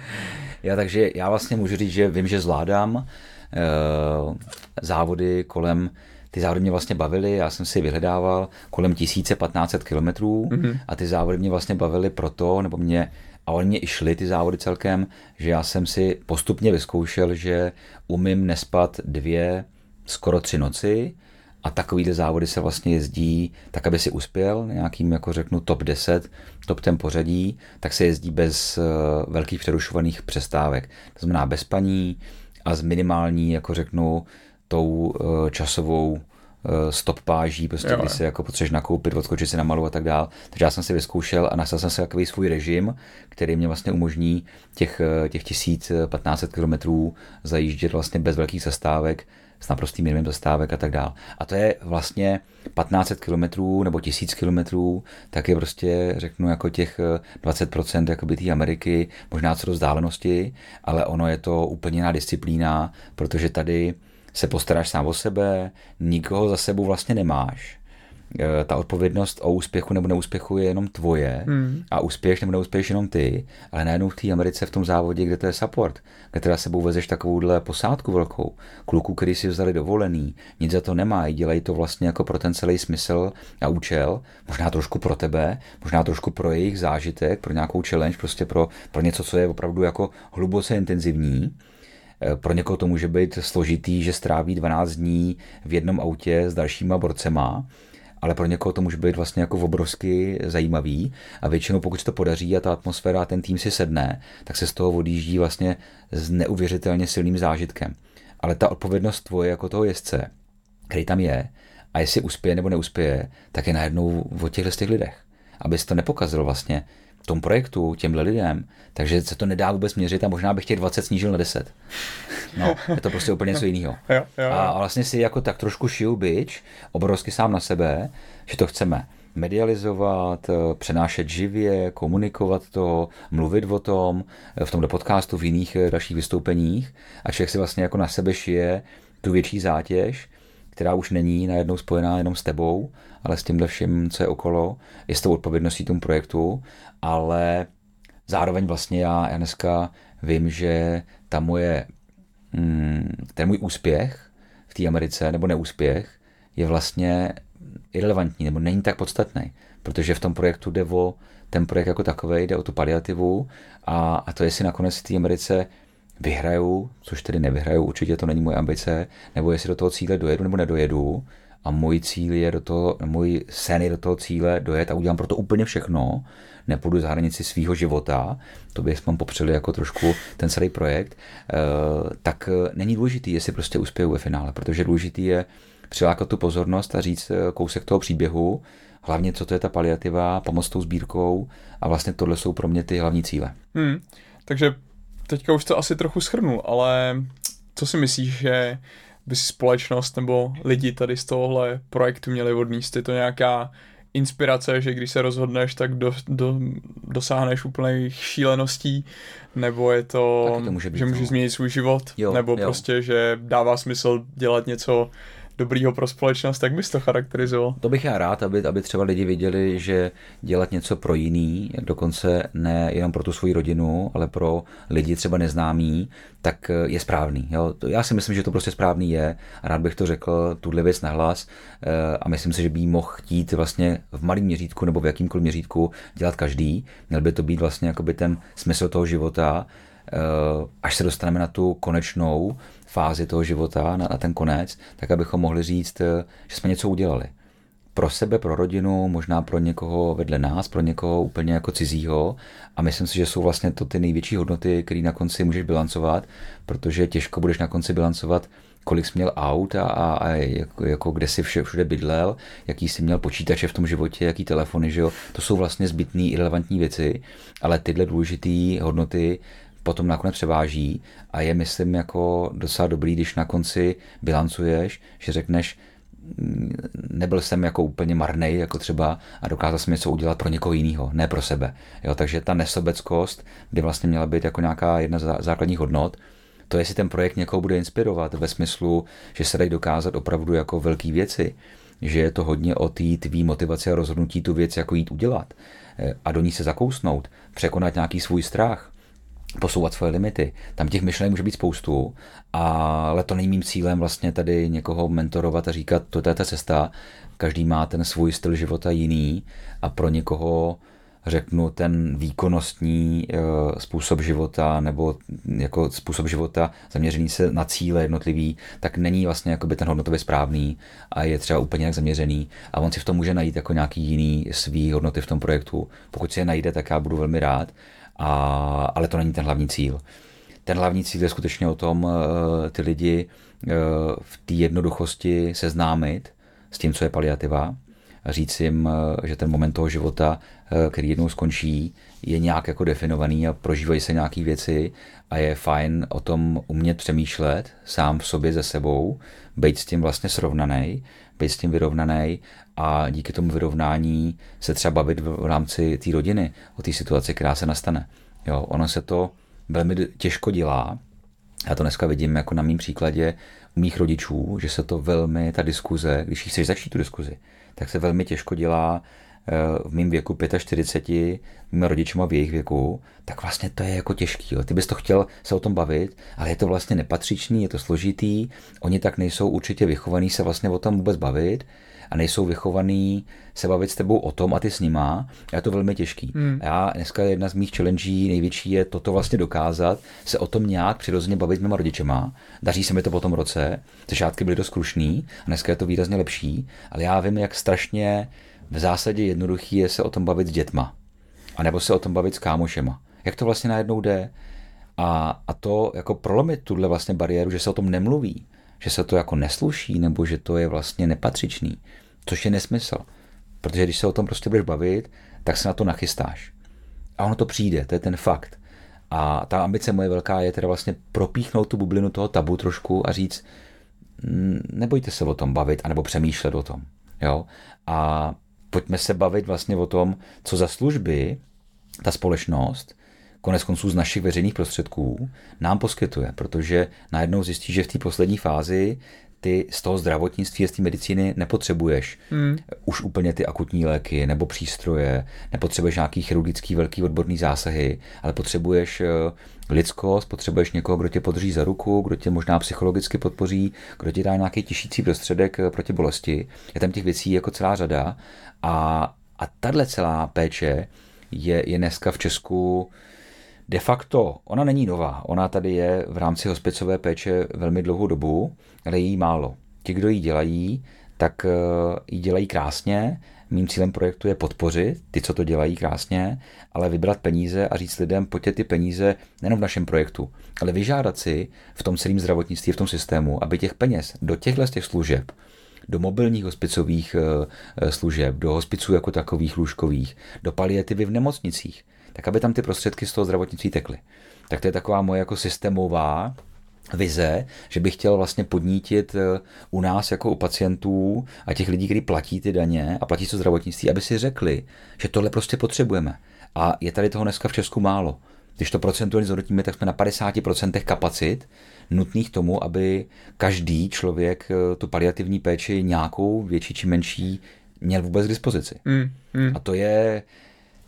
Já takže já vlastně můžu říct, že vím, že zvládám uh, závody kolem ty závody mě vlastně bavily, já jsem si vyhledával kolem 1500 kilometrů mm-hmm. a ty závody mě vlastně bavily proto, nebo mě a oni mě i šli ty závody celkem, že já jsem si postupně vyzkoušel, že umím nespat dvě, skoro tři noci a takovýhle závody se vlastně jezdí tak, aby si uspěl nějakým, jako řeknu, top 10, top ten pořadí, tak se jezdí bez uh, velkých přerušovaných přestávek. To znamená bez paní a s minimální, jako řeknu, tou uh, časovou Eh, stop páží, prostě, jo, kdy si jako potřebuješ nakoupit, odskočit si na malu a tak dál. Takže já jsem si vyzkoušel a nasadil jsem si takový svůj režim, který mě vlastně umožní těch, eh, těch 1500 kilometrů zajíždět vlastně bez velkých zastávek, s naprostým minimem zastávek a tak dál. A to je vlastně 1500 kilometrů nebo 1000 kilometrů, tak je prostě, řeknu, jako těch 20% eh, jakoby té Ameriky, možná co do vzdálenosti, ale ono je to úplně jiná disciplína, protože tady se postaráš sám o sebe, nikoho za sebou vlastně nemáš. E, ta odpovědnost o úspěchu nebo neúspěchu je jenom tvoje hmm. a úspěš nebo neúspěš jenom ty, ale najednou v té Americe v tom závodě, kde to je support, kde teda sebou vezeš takovouhle posádku velkou, kluku, který si vzali dovolený, nic za to nemají, dělají to vlastně jako pro ten celý smysl a účel, možná trošku pro tebe, možná trošku pro jejich zážitek, pro nějakou challenge, prostě pro, pro něco, co je opravdu jako hluboce intenzivní pro někoho to může být složitý, že stráví 12 dní v jednom autě s dalšíma borcema, ale pro někoho to může být vlastně jako obrovsky zajímavý a většinou pokud se to podaří a ta atmosféra a ten tým si sedne, tak se z toho odjíždí vlastně s neuvěřitelně silným zážitkem. Ale ta odpovědnost tvoje jako toho jezdce, který tam je, A jestli uspěje nebo neuspěje, tak je najednou o těchto těch lidech. Aby to nepokazil vlastně tom projektu, těmhle lidem, takže se to nedá vůbec měřit a možná bych těch 20 snížil na 10. No, je to prostě úplně něco jiného. A vlastně si jako tak trošku šiju byč, obrovsky sám na sebe, že to chceme medializovat, eh, přenášet živě, komunikovat to, mluvit o tom eh, v tomto podcastu, v jiných eh, dalších vystoupeních a člověk si vlastně jako na sebe šije tu větší zátěž, která už není najednou spojená jenom s tebou, ale s tímhle vším, co je okolo, je s tou odpovědností tomu projektu, ale zároveň vlastně já, já dneska vím, že ta moje, mm, ten můj úspěch v té Americe, nebo neúspěch, je vlastně irrelevantní, nebo není tak podstatný, protože v tom projektu jde o ten projekt jako takový, jde o tu paliativu a, a to jestli nakonec v té Americe vyhraju, což tedy nevyhraju, určitě to není moje ambice, nebo jestli do toho cíle dojedu nebo nedojedu, a můj cíl je do toho, můj sen je do toho cíle dojet a udělám pro to úplně všechno, nepůjdu za hranici svého života, to bychom popřeli jako trošku ten celý projekt, eh, tak eh, není důležitý, jestli prostě uspěju ve finále, protože důležitý je přilákat tu pozornost a říct eh, kousek toho příběhu, hlavně co to je ta paliativa, pomoc tou sbírkou a vlastně tohle jsou pro mě ty hlavní cíle. Hmm, takže teďka už to asi trochu schrnul, ale co si myslíš, že by si společnost nebo lidi tady z tohohle projektu měli odníst? Je to nějaká inspirace, že když se rozhodneš, tak do, do, dosáhneš úplných šíleností, nebo je to, to může být, že můžeš no. změnit svůj život, jo, nebo jo. prostě, že dává smysl dělat něco dobrýho pro společnost, tak bys to charakterizoval? To bych já rád, aby, aby třeba lidi viděli, že dělat něco pro jiný, dokonce ne jenom pro tu svoji rodinu, ale pro lidi třeba neznámý, tak je správný. Jo? Já si myslím, že to prostě správný je. Rád bych to řekl, tuhle věc nahlas eh, a myslím si, že by mohl chtít vlastně v malém měřítku nebo v jakýmkoliv měřítku dělat každý. Měl by to být vlastně jakoby ten smysl toho života, eh, až se dostaneme na tu konečnou, fázi toho života, na, na ten konec, tak abychom mohli říct, eh, že jsme něco udělali. Pro sebe, pro rodinu, možná pro někoho vedle nás, pro někoho úplně jako cizího. A myslím si, že jsou vlastně to ty největší hodnoty, které na konci můžeš bilancovat, protože těžko budeš na konci bilancovat, kolik jsi měl aut a, a, a jako, jako kde jsi vše, všude bydlel, jaký jsi měl počítače v tom životě, jaký telefony, že jo? To jsou vlastně zbytné, irrelevantní věci, ale tyhle důležité hodnoty potom nakonec převáží a je, myslím, jako docela dobrý, když na konci bilancuješ, že řekneš, mm, nebyl jsem jako úplně marný, jako třeba a dokázal jsem něco udělat pro někoho jiného, ne pro sebe. Jo, takže ta nesobeckost by vlastně měla být jako nějaká jedna z základních hodnot. To, jestli ten projekt někoho bude inspirovat ve smyslu, že se dají dokázat opravdu jako velké věci, že je to hodně o té tvý motivaci a rozhodnutí tu věc jako jít udělat eh, a do ní se zakousnout, překonat nějaký svůj strach, posouvat svoje limity. Tam těch myšlenek může být spoustu, ale to není mým cílem vlastně tady někoho mentorovat a říkat, to je ta cesta. Každý má ten svůj styl života jiný a pro někoho řeknu ten výkonnostní eh, způsob života nebo jako způsob života zaměřený se na cíle jednotlivý, tak není vlastně jakoby ten hodnotově správný a je třeba úplně jak zaměřený a on si v tom může najít jako nějaký jiný svý hodnoty v tom projektu. Pokud si je najde, tak já budu velmi rád a, ale to není ten hlavní cíl. Ten hlavní cíl je skutečně o tom uh, ty lidi uh, v té jednoduchosti seznámit s tím, co je paliativa, říct jim, uh, že ten moment toho života, který jednou skončí, je nějak jako definovaný a prožívají se nějaké věci a je fajn o tom umět přemýšlet sám v sobě ze sebou, být s tím vlastně srovnaný, být s tím vyrovnaný a díky tomu vyrovnání se třeba bavit v rámci té rodiny o té situaci, která se nastane. Jo, ono se to velmi těžko dělá. Já to dneska vidím jako na mým příkladě u mých rodičů, že se to velmi, ta diskuze, když chceš začít tu diskuzi, tak se velmi těžko dělá v mém věku 45, mým rodičům v jejich věku, tak vlastně to je jako těžký. Jo. Ty bys to chtěl se o tom bavit, ale je to vlastně nepatřičný, je to složitý, oni tak nejsou určitě vychovaní se vlastně o tom vůbec bavit a nejsou vychovaný se bavit s tebou o tom a ty s nima. A je to velmi těžký. Hmm. Já dneska jedna z mých challenge největší je toto vlastně dokázat, se o tom nějak přirozeně bavit s mýma rodičema. Daří se mi to po tom roce, začátky byly dost krušný a dneska je to výrazně lepší, ale já vím, jak strašně v zásadě jednoduchý je se o tom bavit s dětma. A nebo se o tom bavit s kámošema. Jak to vlastně najednou jde? A, a to jako prolomit tuhle vlastně bariéru, že se o tom nemluví, že se to jako nesluší, nebo že to je vlastně nepatřičný, což je nesmysl. Protože když se o tom prostě budeš bavit, tak se na to nachystáš. A ono to přijde, to je ten fakt. A ta ambice moje velká je teda vlastně propíchnout tu bublinu toho tabu trošku a říct, nebojte se o tom bavit, anebo přemýšlet o tom. Jo? A pojďme se bavit vlastně o tom, co za služby ta společnost konec konců z našich veřejných prostředků nám poskytuje, protože najednou zjistí, že v té poslední fázi ty z toho zdravotnictví a z té medicíny nepotřebuješ hmm. už úplně ty akutní léky nebo přístroje, nepotřebuješ nějaký chirurgický velký odborný zásahy, ale potřebuješ eh, lidskost, potřebuješ někoho, kdo tě podrží za ruku, kdo tě možná psychologicky podpoří, kdo ti dá nějaký těšící prostředek eh, proti bolesti. Je tam těch věcí jako celá řada a, a tahle celá péče je, je dneska v Česku de facto, ona není nová, ona tady je v rámci hospicové péče velmi dlouhou dobu, ale je jí málo. Ti, kdo ji dělají, tak eh, ji dělají krásně. Mým cílem projektu je podpořit ty, co to dělají krásně, ale vybrat peníze a říct lidem, pojďte ty peníze nejen v našem projektu, ale vyžádat si v tom celém zdravotnictví, v tom systému, aby těch peněz do těchto těch služeb, do mobilních hospicových eh, eh, služeb, do hospiců jako takových lůžkových, do paliativy v nemocnicích, tak aby tam ty prostředky z toho zdravotnictví tekly. Tak to je taková moje jako systémová vize, že bych chtěl vlastně podnítit eh, u nás jako u pacientů a těch lidí, kteří platí ty daně a platí to zdravotnictví, aby si řekli, že tohle prostě potřebujeme. A je tady toho dneska v Česku málo. Když to procentuálně zhodnotíme, tak jsme na 50% kapacit nutných tomu, aby každý člověk eh, tu paliativní péči nějakou větší či menší měl vůbec k dispozici. Mm, mm. A to je,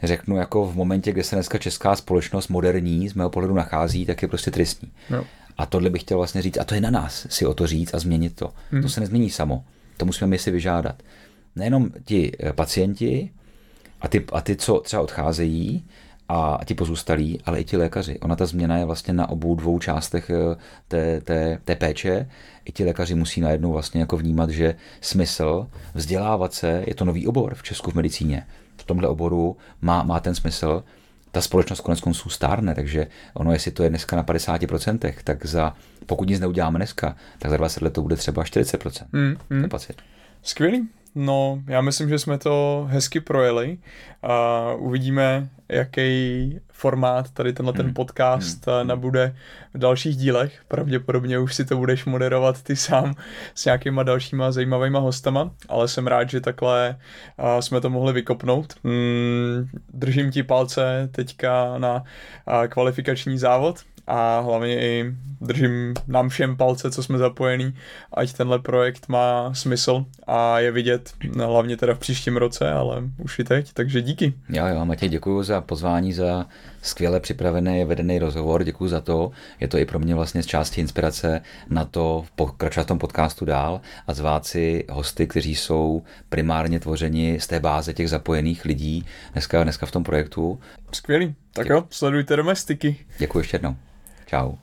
řeknu, jako v momentě, kde se dneska česká společnost moderní z mého pohledu nachází, tak je prostě tristní. No. A tohle bych chtěl vlastně říct, a to je na nás si o to říct a změnit to. Mm. To se nezmění samo. To musíme my si vyžádat. Nejenom ti eh, pacienti a ty, a ty co třeba odcházejí, a ti pozůstalí, ale i ti lékaři. Ona ta změna je vlastně na obou dvou částech eh, té, té, té péče. I ti lékaři musí najednou vlastně jako vnímat, že smysl vzdělávat se, je to nový obor v Česku v medicíně. V tomhle oboru má, má ten smysl. Ta společnost konec konců stárne, takže ono, jestli to je dneska na 50%, tak za, pokud nic neuděláme dneska, tak za 20 let to bude třeba 40% mm, mm. Skvělý. No, já myslím, že jsme to hezky projeli a uvidíme, jaký formát tady tenhle ten hmm. podcast hmm. nabude v dalších dílech. Pravděpodobně už si to budeš moderovat ty sám s nějakýma dalšíma zajímavýma hostama, ale jsem rád, že takhle jsme to mohli vykopnout. Mm, držím ti palce teďka na kvalifikační závod a hlavně i držím nám všem palce, co jsme zapojení, ať tenhle projekt má smysl a je vidět hlavně teda v příštím roce, ale už i teď, takže díky. Jo, jo, Matěj, děkuji za pozvání, za skvěle připravený, vedený rozhovor, děkuji za to. Je to i pro mě vlastně z části inspirace na to pokračovat v tom podcastu dál a zvát si hosty, kteří jsou primárně tvořeni z té báze těch zapojených lidí dneska, dneska v tom projektu. Skvělý. Tak jo, sledujte domestiky. Děkuji ještě jednou. Ciao.